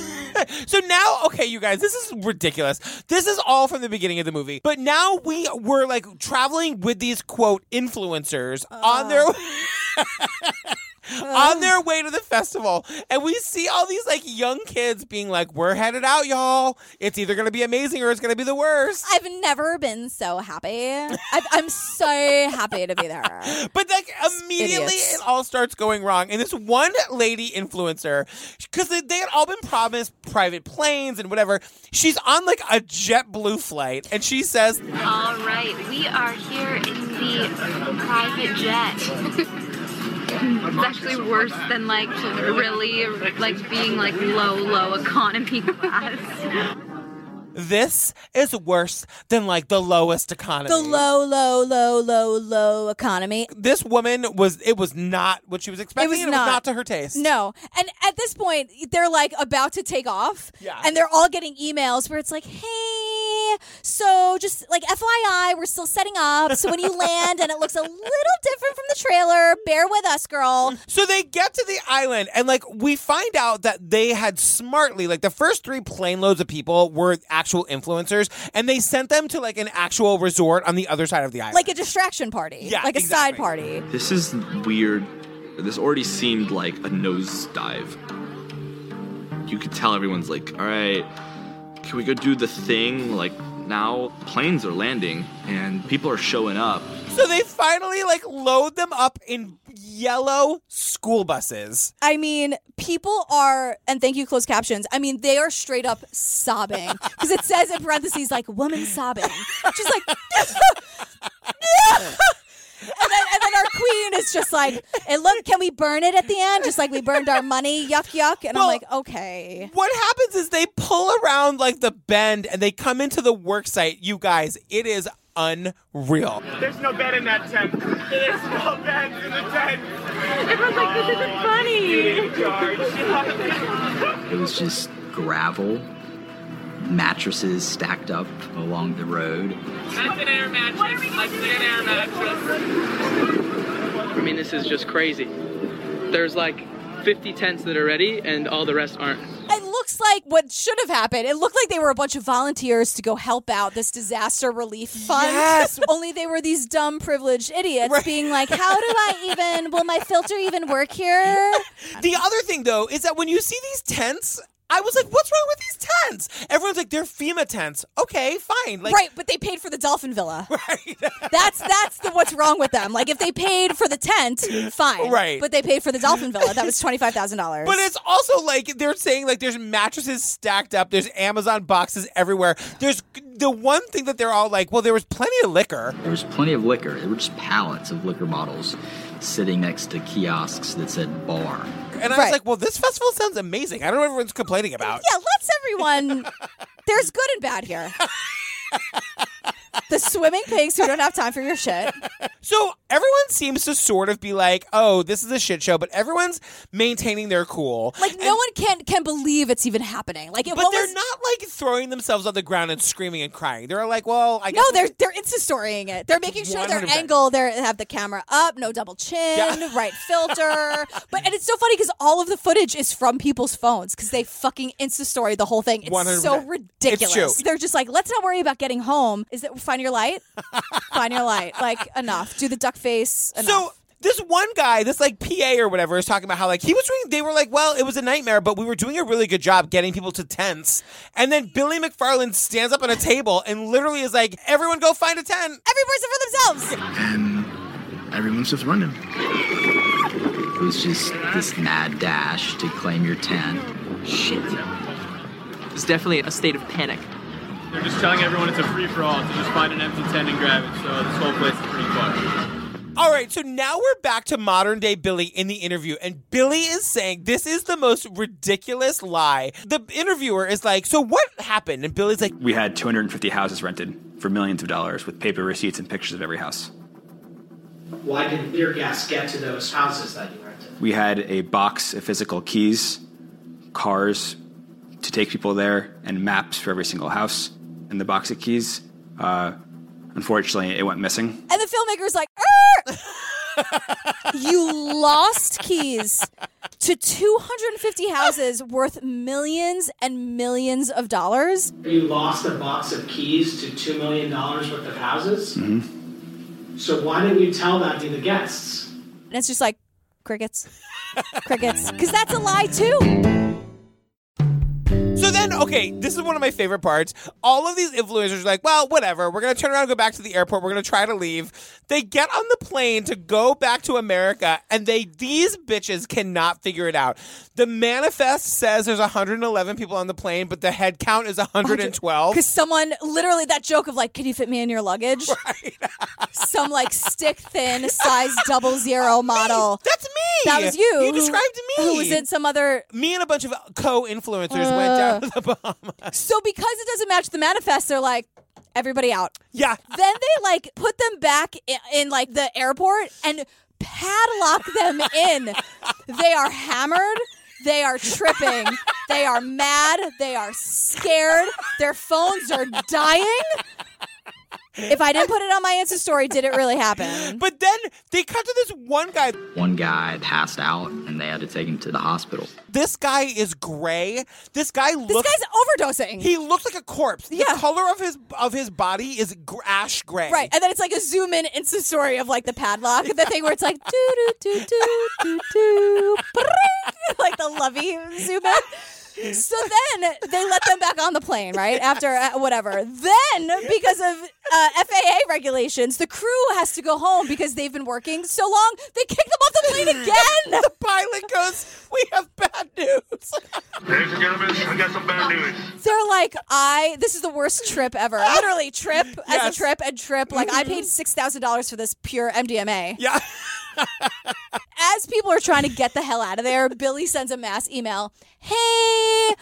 So now, okay, you guys, this is ridiculous. This is all from the beginning of the movie. But now we were like traveling with these quote influencers on uh. their [LAUGHS] [LAUGHS] on oh. their way to the festival. And we see all these like young kids being like, We're headed out, y'all. It's either gonna be amazing or it's gonna be the worst. I've never been so happy. I, I'm so happy to be there. [LAUGHS] But like immediately idiots. it all starts going wrong. And this one lady influencer, because they, they had all been promised private planes and whatever, she's on like a JetBlue flight and she says, All right, we are here in the private jet. [LAUGHS] it's actually worse than like really like being like low, low economy [LAUGHS] class. This is worse than like the lowest economy. The low, low, low, low, low economy. this woman was it was not what she was expecting. It was and not. it was not to her taste. No. And at this point, they're like about to take off. Yeah. And they're all getting emails where it's like, hey, so just like FYI, we're still setting up. So when you land and it looks a little different from the trailer, bear with us, girl. So they get to the island and like we find out that they had smartly like the first three plane loads of people were actual influencers and they sent them to like an actual resort on the other side of the island. Like a distraction party. Yeah, Like a side party. This is weird. This already seemed like a nosedive. You could tell everyone's like, all right, can we go do the thing? Like, now planes are landing and people are showing up. So they finally like load them up in yellow school buses. I mean, people are, and thank you, closed captions. I mean, they are straight up sobbing [LAUGHS] because it says in parentheses, like, woman sobbing. Just like, [LAUGHS] [LAUGHS] and, then, and then our queen is just like, and look, can we burn it at the end? Just like we burned our money, yuck, yuck. And I'm like, okay. What happens is they pull around like the bend and they come into the work site. You guys, it is unreal. There's no bed in that tent. There's no bed in the tent. Everyone's like, this isn't funny. It was just gravel, mattresses stacked up along the road. That's an air mattress. I an air mattress. I mean, this is just crazy. There's like 50 tents that are ready, and all the rest aren't. It looks like what should have happened. It looked like they were a bunch of volunteers to go help out this disaster relief fund. Yes. [LAUGHS] Only they were these dumb, privileged idiots being like, how do I even, will my filter even work here? [LAUGHS] The other thing, though, is that when you see these tents, I was like, what's wrong with these tents? Everyone's like, they're FEMA tents. Okay, fine. Like, right, but they paid for the Dolphin Villa. [LAUGHS] Right. that's that's the what's wrong with them. Like if they paid for the tent, fine. Right. But they paid for the Dolphin Villa. That was twenty five thousand dollars. [LAUGHS] But it's also like they're saying like there's mattresses stacked up, there's Amazon boxes everywhere. There's the one thing that they're all like, well, there was plenty of liquor. There was plenty of liquor. There were just pallets of liquor bottles sitting next to kiosks that said bar. And I was like, well, this festival sounds amazing. I don't know what everyone's complaining about. Yeah, let's everyone. [LAUGHS] There's good and bad here. [LAUGHS] the swimming pigs who don't have time for your shit. So everyone seems to sort of be like, oh, this is a shit show, but everyone's maintaining their cool. Like no one can can believe it's even happening. Like it But they're was- not like throwing themselves on the ground and screaming and crying. They're like, well, I guess. No, they're they're insta storying it. They're making sure their 100%. angle, they have the camera up, no double chin, Yeah. [LAUGHS] right filter. But and it's so funny because all of the footage is from people's phones because they fucking insta story the whole thing. It's 100%. so ridiculous. It's true. They're just like, let's not worry about getting home. Is it find your light? find your light. Like enough. Do the duck face. Enough. So this one guy, this like PA or whatever, is talking about how like he was doing. They were like, well, it was a nightmare, but we were doing a really good job getting people to tents. And then Billy McFarland stands up on a table and literally is like, everyone go find a tent. Every person for themselves. And everyone's just running. It was just this mad dash to claim your tent. Shit. It's definitely a state of panic. They're just telling everyone it's a free for all to just find an empty tent and grab it. So this whole place is pretty fun. All right, so now we're back to modern day Billy in the interview, and Billy is saying this is the most ridiculous lie. The interviewer is like, So what happened? And Billy's like, We had 250 houses rented for millions of dollars with paper receipts and pictures of every house. Why did your gas get to those houses that you rented? We had a box of physical keys, cars to take people there, and maps for every single house. And the box of keys, uh, unfortunately, it went missing. And the filmmaker's like, [LAUGHS] you lost keys to 250 houses worth millions and millions of dollars. You lost a box of keys to $2 million worth of houses? Mm-hmm. So why didn't you tell that to the guests? And it's just like crickets. crickets. Because that's a lie, too. Then, okay, this is one of my favorite parts. All of these influencers are like, well, whatever. We're going to turn around and go back to the airport. We're going to try to leave. They get on the plane to go back to America, and they these bitches cannot figure it out. The manifest says there's 111 people on the plane, but the head count is 112. Because someone, literally, that joke of like, can you fit me in your luggage? [LAUGHS] Right. [LAUGHS] Some like stick thin, size double zero model. That's me. That was you. You described me. Who was in some other. Me and a bunch of co-influencers went Uh, down to the Bahamas. So because it doesn't match the manifest, they're like, everybody out. Yeah. Then they like put them back in, in like the airport and padlock them in. they are hammered. They are tripping. They are mad. They are scared. Their phones are dying. If I didn't put it on my Insta story, did it really happen? [LAUGHS] But then they cut to this one guy. One guy passed out, and they had to take him to the hospital. This guy is gray. This guy looks. This guy's overdosing. He looks like a corpse. The Yeah. color of his of his body is gr- ash gray. Right, and then it's like a zoom in Insta story of like the padlock, the thing where it's like doo doo doo doo doo doo, bring, [LAUGHS] like the lovey zoom in. So then they let them back on the plane, right? After uh, whatever. Then, because of uh, FAA regulations, the crew has to go home because they've been working so long. They kick them off the plane again. [LAUGHS] the pilot goes, "We have bad news." Ladies and gentlemen, I got some bad news. They're like, I. This is the worst trip ever. Literally, trip as a trip and trip. Like I paid six thousand dollars for this pure MDMA. Yeah. As people are trying to get the hell out of there, Billy sends a mass email. Hey,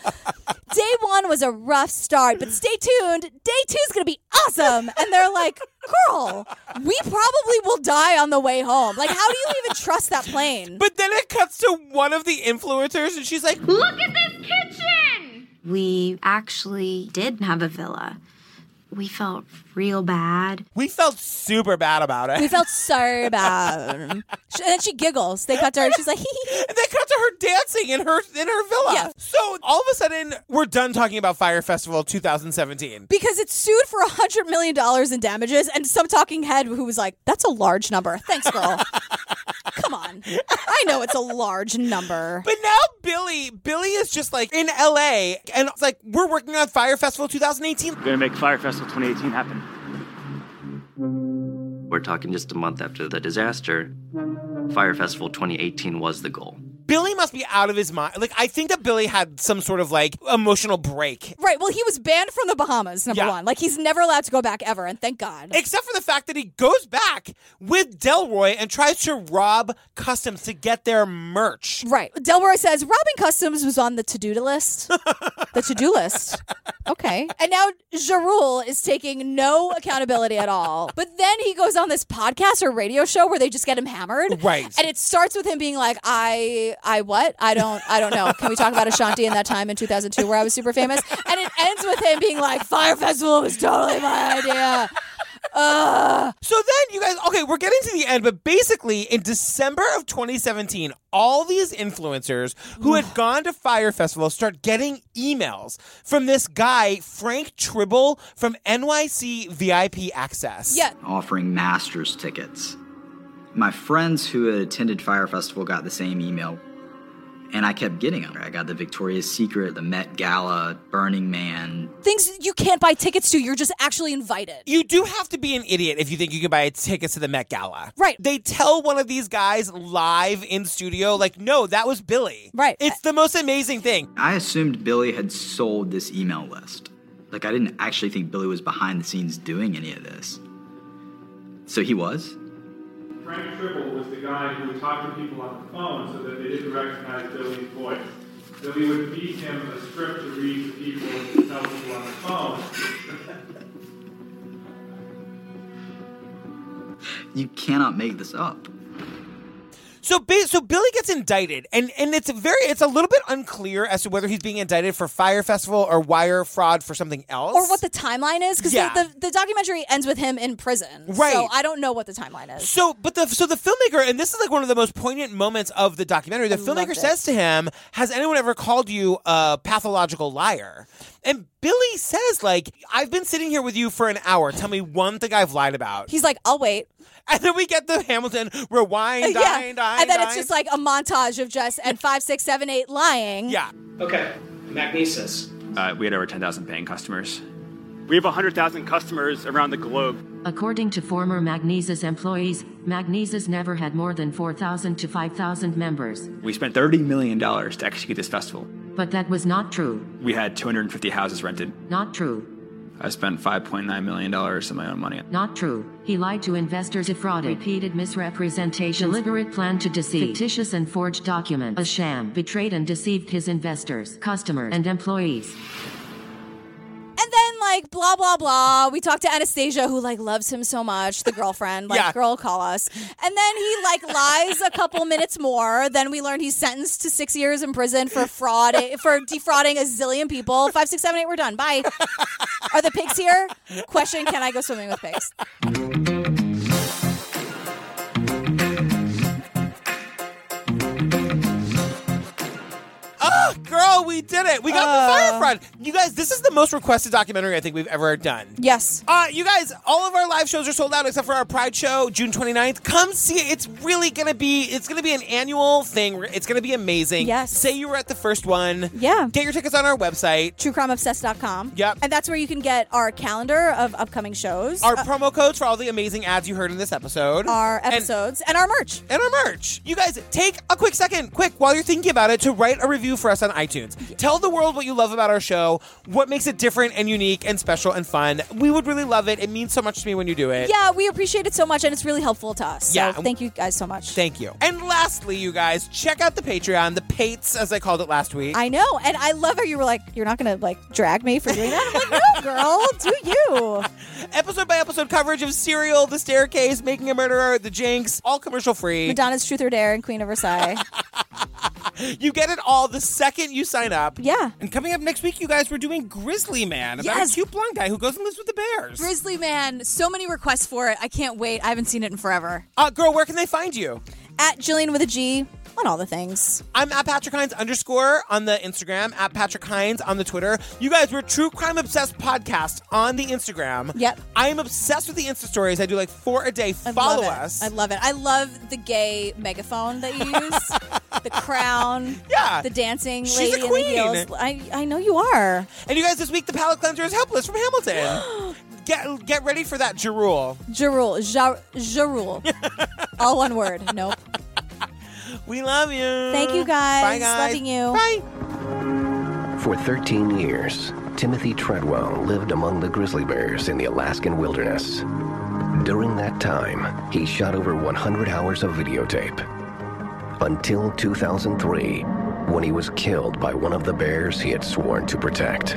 day one was a rough start, but stay tuned. Day two is going to be awesome. And they're like, girl, we probably will die on the way home. Like, how do you even trust that plane? But then it cuts to one of the influencers, and she's like, Look at this kitchen! We actually did have a villa. We felt real bad. We felt super bad about it. We felt so [LAUGHS] bad. and then she giggles. They cut to her. She's like, [LAUGHS] and they cut to her dancing in her in her villa. Yeah. So all of a sudden, we're done talking about Fyre Festival 2017. because it's sued for a hundred million dollars in damages, and some talking head who was like, "That's a large number." Thanks, girl. [LAUGHS] Come on, I know it's a large number. [LAUGHS] But now Billy, Billy is just like in LA, and it's like we're working on Fyre Festival 2018. We're gonna make Fyre Festival 2018 happen. We're talking just a month after the disaster. Fyre Festival 2018 was the goal. Billy must be out of his mind. Like I think that Billy had some sort of like emotional break. Right. Well, he was banned from the Bahamas. Number Yeah. one, like he's never allowed to go back ever, and thank God. Except for the fact that he goes back with Delroy and tries to rob customs to get their merch. Right. Delroy says robbing customs was on the to-do list. [LAUGHS] the to-do list. Okay. [LAUGHS] And now Jarul is taking no accountability at all. [LAUGHS] But then he goes on this podcast or radio show where they just get him hammered. Right. And it starts with him being like, I I what? I don't I don't know. Can we talk about Ashanti in that time in 2002 where I was super famous? And it ends with him being like, Fyre Festival was totally my idea. Ugh. So then you guys, okay, we're getting to the end, but basically in December of 2017, all these influencers who had gone to Fyre Festival start getting emails from this guy, Frank Tribble from NYC VIP Access. Yeah. offering master's tickets. My friends who had attended Fyre Festival got the same email, and I kept getting them. I got the Victoria's Secret, the Met Gala, Burning Man. Things you can't buy tickets to, you're just actually invited. You do have to be an idiot if you think you can buy tickets to the Met Gala. Right. They tell one of these guys live in studio, like, no, that was Billy. Right. It's the most amazing thing. I assumed Billy had sold this email list. Like, I didn't actually think Billy was behind the scenes doing any of this. So he was? Frank Tribble was the guy who would talk to people on the phone so that they didn't recognize Billy's voice. Billy would feed him a script to read to people and to tell people on the phone. You cannot make this up. So, ba- so Billy gets indicted, and and it's very, it's a little bit unclear as to whether he's being indicted for Fyre Festival or wire fraud for something else. Or what the timeline is, because Yeah. the, the, the documentary ends with him in prison. Right. So I don't know what the timeline is. So, but the so the filmmaker, and this is like one of the most poignant moments of the documentary. The I filmmaker says to him, "Has anyone ever called you a pathological liar?" And Billy says, "Like I've been sitting here with you for an hour. Tell me one thing I've lied about." He's like, I'll wait. And then we get the Hamilton rewind, [LAUGHS] yeah. dine, dine, and then it's just like a montage of just and five, six, seven, eight lying. Yeah. Okay, Magnises. Uh, we had over 10,000 paying customers. We have 100,000 customers around the globe. According to former Magnises employees, Magnises never had more than 4,000 to 5,000 members. We spent $30 million to execute this festival. But that was not true. We had 250 houses rented. Not true. I spent $5.9 million of my own money. Not true. He lied to investors, defrauded, repeated misrepresentation, deliberate plan to deceive, fictitious and forged document, a sham, betrayed and deceived his investors, customers, and employees. And then like blah blah blah. We talked to Anastasia, who like loves him so much, the girlfriend. Like, Yeah. girl, call us. And then he like lies a couple minutes more. Then we learned he's sentenced to six years in prison for fraud, for defrauding a zillion people. Five, six, seven, eight. We're done. Bye. Are the pigs here? Question: Can I go swimming with pigs? We did it. We got Uh. the fire front. You guys, this is the most requested documentary I think we've ever done. Yes. Uh, you guys, all of our live shows are sold out except for our Pride show, June 29th. Come see it. It's really going to be, it's going to be an annual thing. It's going to be amazing. Yes. Say you were at the first one. Yeah. Get your tickets on our website. TrueCrimeObsessed.com. Yep. And that's where you can get our calendar of upcoming shows. Our uh, promo codes for all the amazing ads you heard in this episode. our And- episodes and, our merch. and our merch. You guys, take a quick second, quick, while you're thinking about it, to write a review for us on iTunes. Tell the world what you love about our show, what makes it different and unique and special and fun. We would really love it. It means so much to me when you do it. Yeah, we appreciate it so much, and it's really helpful to us. So Yeah. thank you guys so much. Thank you. And lastly, you guys, check out the Patreon, the Pates, as I called it last week. I know, and I love how you were like, "You're not gonna like drag me for doing that." I'm like, "No, girl, do you?" [LAUGHS] episode by episode coverage of Serial, The Staircase, Making a Murderer, The Jinx, all commercial free. Madonna's Truth or Dare and Queen of Versailles. [LAUGHS] You get it all the second you sign up. Yeah. And coming up next week, you guys, we're doing Grizzly Man about Yes. a cute blonde guy who goes and lives with the bears. Grizzly Man, so many requests for it. I can't wait. I haven't seen it in forever. Uh, girl, where can they find you? At Jillian with a G on all the things. I'm at Patrick Hines underscore on the Instagram, at Patrick Hines on the Twitter. You guys, we're True Crime Obsessed Podcast on the Instagram. Yep. I am obsessed with the Insta stories. I do like four a day. I Follow us. I love it. I love the gay megaphone that you use, [LAUGHS] the crown, yeah, the dancing She's lady in queen. the heels. I, I know you are. And you guys, this week the palate cleanser is helpless from Hamilton. [GASPS] get get ready for that. Jarul, ja, Jarul. [LAUGHS] all one word. Nope. We love you. Thank you guys. Bye, guys. Loving you. Bye. For 13 years, Timothy Treadwell lived among the grizzly bears in the Alaskan wilderness. During that time, he shot over 100 hours of videotape. Until 2003, when he was killed by one of the bears he had sworn to protect.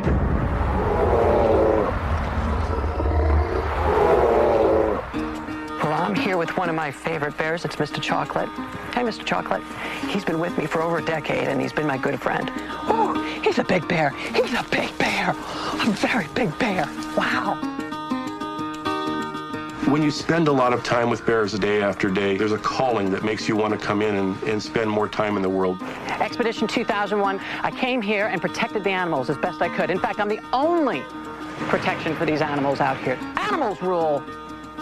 Here with one of my favorite bears. It's Mr. Chocolate. Hey, Mr. Chocolate. He's been with me for over a decade, and he's been my good friend. Oh, he's a big bear. He's a big bear. A very big bear. Wow. When you spend a lot of time with bears day after day, there's a calling that makes you want to come in and, and spend more time in the world. Expedition 2001, I came here and protected the animals as best I could. In fact, I'm the only protection for these animals out here. Animals rule.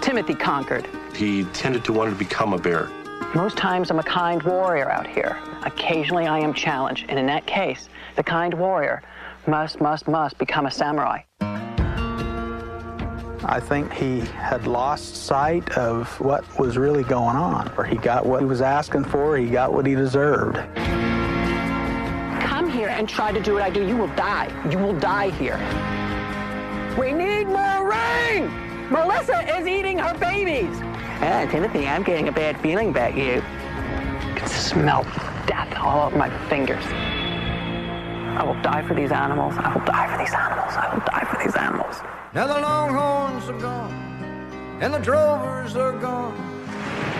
Timothy conquered. He tended to want to become a bear. Most times I'm a kind warrior out here. Occasionally I am challenged. And in that case, the kind warrior must, must, must become a samurai. I think he had lost sight of what was really going on, or he got what he was asking for, he got what he deserved. Come here and try to do what I do. You will die. You will die here. We need more rain! Melissa is eating her babies. Ah, Timothy, I'm getting a bad feeling about you. I can smell death all over my fingers. I will die for these animals. I will die for these animals. I will die for these animals. Now the Longhorns are gone, and the Drovers are gone,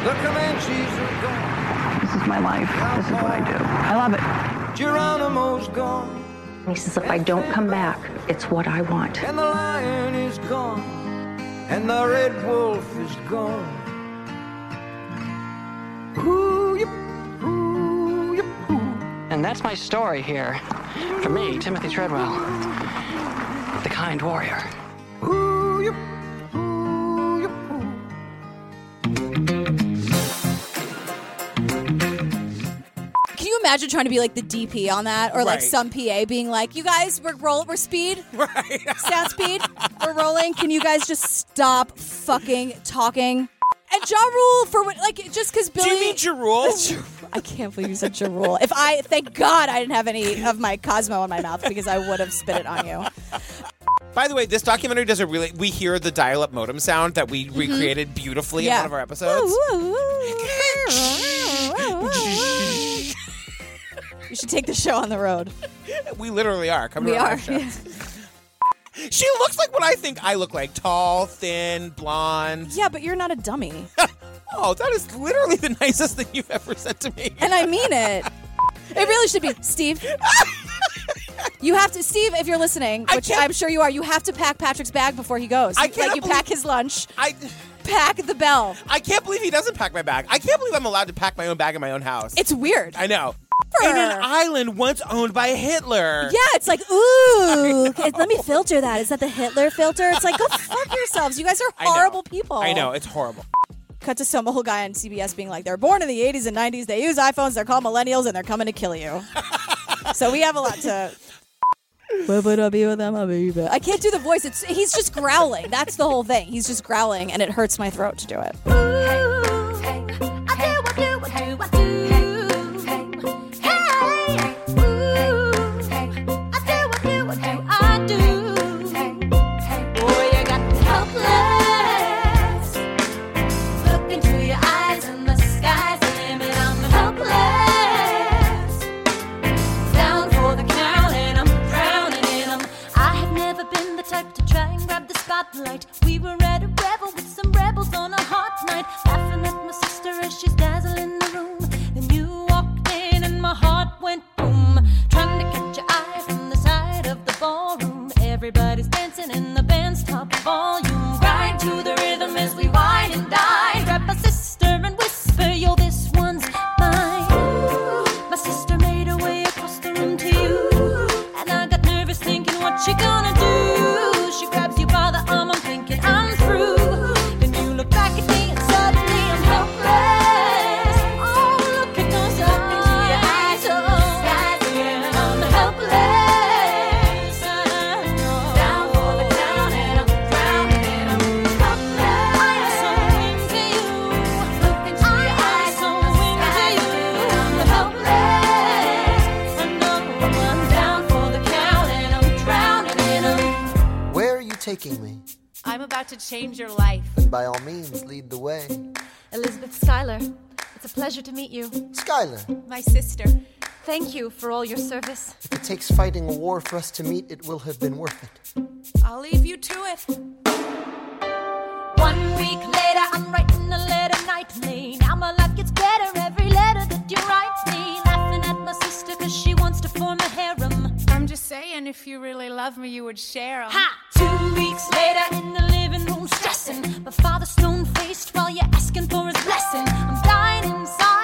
the Comanches are gone. This is my life. This is what I do. I love it. Geronimo's gone, He says, if I don't come back, it's what I want. and the lion is gone, and the red wolf is gone. And that's my story here. For me, Timothy Treadwell, the kind warrior. Ooh, yip, ooh, yip, ooh. Can you imagine trying to be like the DP on that, or like Right. some PA being like, "You guys, we're roll, we're speed, [LAUGHS] right? Sound speed, we're rolling. Can you guys just stop fucking talking?" And Ja Rule for what? Like just because Billy. Do you mean Jarul? [LAUGHS] I can't believe you said Ja Rule. If I, thank God, I didn't have any of my Cosmo in my mouth because I would have spit it on you. By the way, this documentary does a really. We hear the dial-up modem sound that we recreated beautifully Mm-hmm. Yeah. in one of our episodes. [LAUGHS] You should take the show on the road. We literally are. Come We to our are. show. She looks like what I think I look like: tall, thin, blonde. Yeah, but you're not a dummy. [LAUGHS] Oh, that is literally the [LAUGHS] nicest thing you've ever said to me. And I mean it. [LAUGHS] It really should be Steve. You have to, Steve. If you're listening, which I'm sure you are, you have to pack Patrick's bag before he goes. I like cannot you believe- pack his lunch. I pack the bell. I can't believe he doesn't pack my bag. I can't believe I'm allowed to pack my own bag in my own house. It's weird. I know. In an island once owned by Hitler. Yeah, it's like ooh. okay, let me filter that. Is that the Hitler filter? It's like go [LAUGHS] fuck yourselves. You guys are I know. horrible people. I know it's horrible. Cut to some old guy on CBS being like, they're born in the 80s and 90s. They use iPhones. They're called millennials, and they're coming to kill you. [LAUGHS] so we have a lot to. What would I be with them? I can't do the voice. It's he's just growling. That's the whole thing. He's just growling, and it hurts my throat to do it. taking you. Schuyler, My sister. Thank you for all your service. if it takes fighting a war for us to meet, it will have been worth it. I'll leave you to it. One week later, I'm writing a letter nightly. Now my life gets better every letter that you write me. Laughing at my sister because she wants to form a harem. I'm just saying, if you really love me, you would share 'em. Ha! Two weeks later, in the living room, stressing. My father stone faced while you're asking for his blessing. I'm dying inside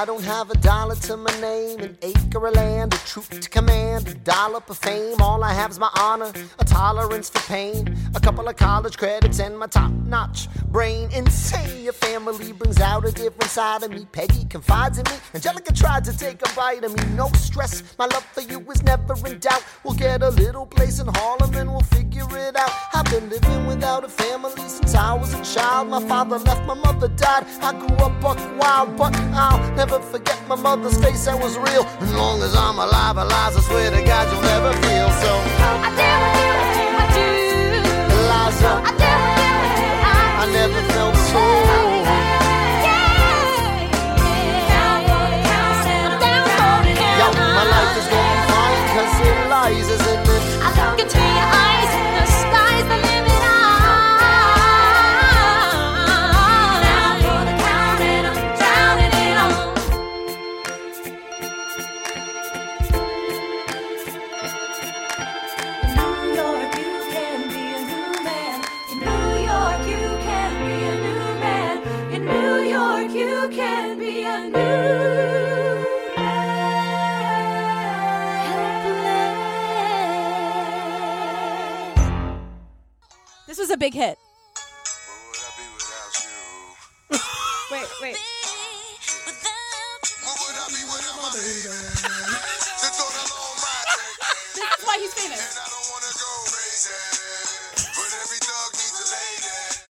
I don't have a dollar to my name, an acre of land, a troop to command, a dollop of fame. All I have is my honor, a tolerance for pain, a couple of college credits, and my top notch brain. Insane, your family brings out a different side of me. Peggy confides in me, Angelica tried to take a bite of me. No stress, my love for you is never in doubt. We'll get a little place in Harlem and we'll figure it out. I've been living without a family since I was a child. My father left, my mother died. I grew up buck wild, but I'll never forget my mother's face. That was real. As long as I'm alive, Eliza, swear to God you'll never feel so. I with you, I do. Eliza, I with you, I I never felt so. Yo, my life is gonna fine, cause Eliza's in it. I look into your eyes big hit. wait, wait. [LAUGHS] This is why he's famous.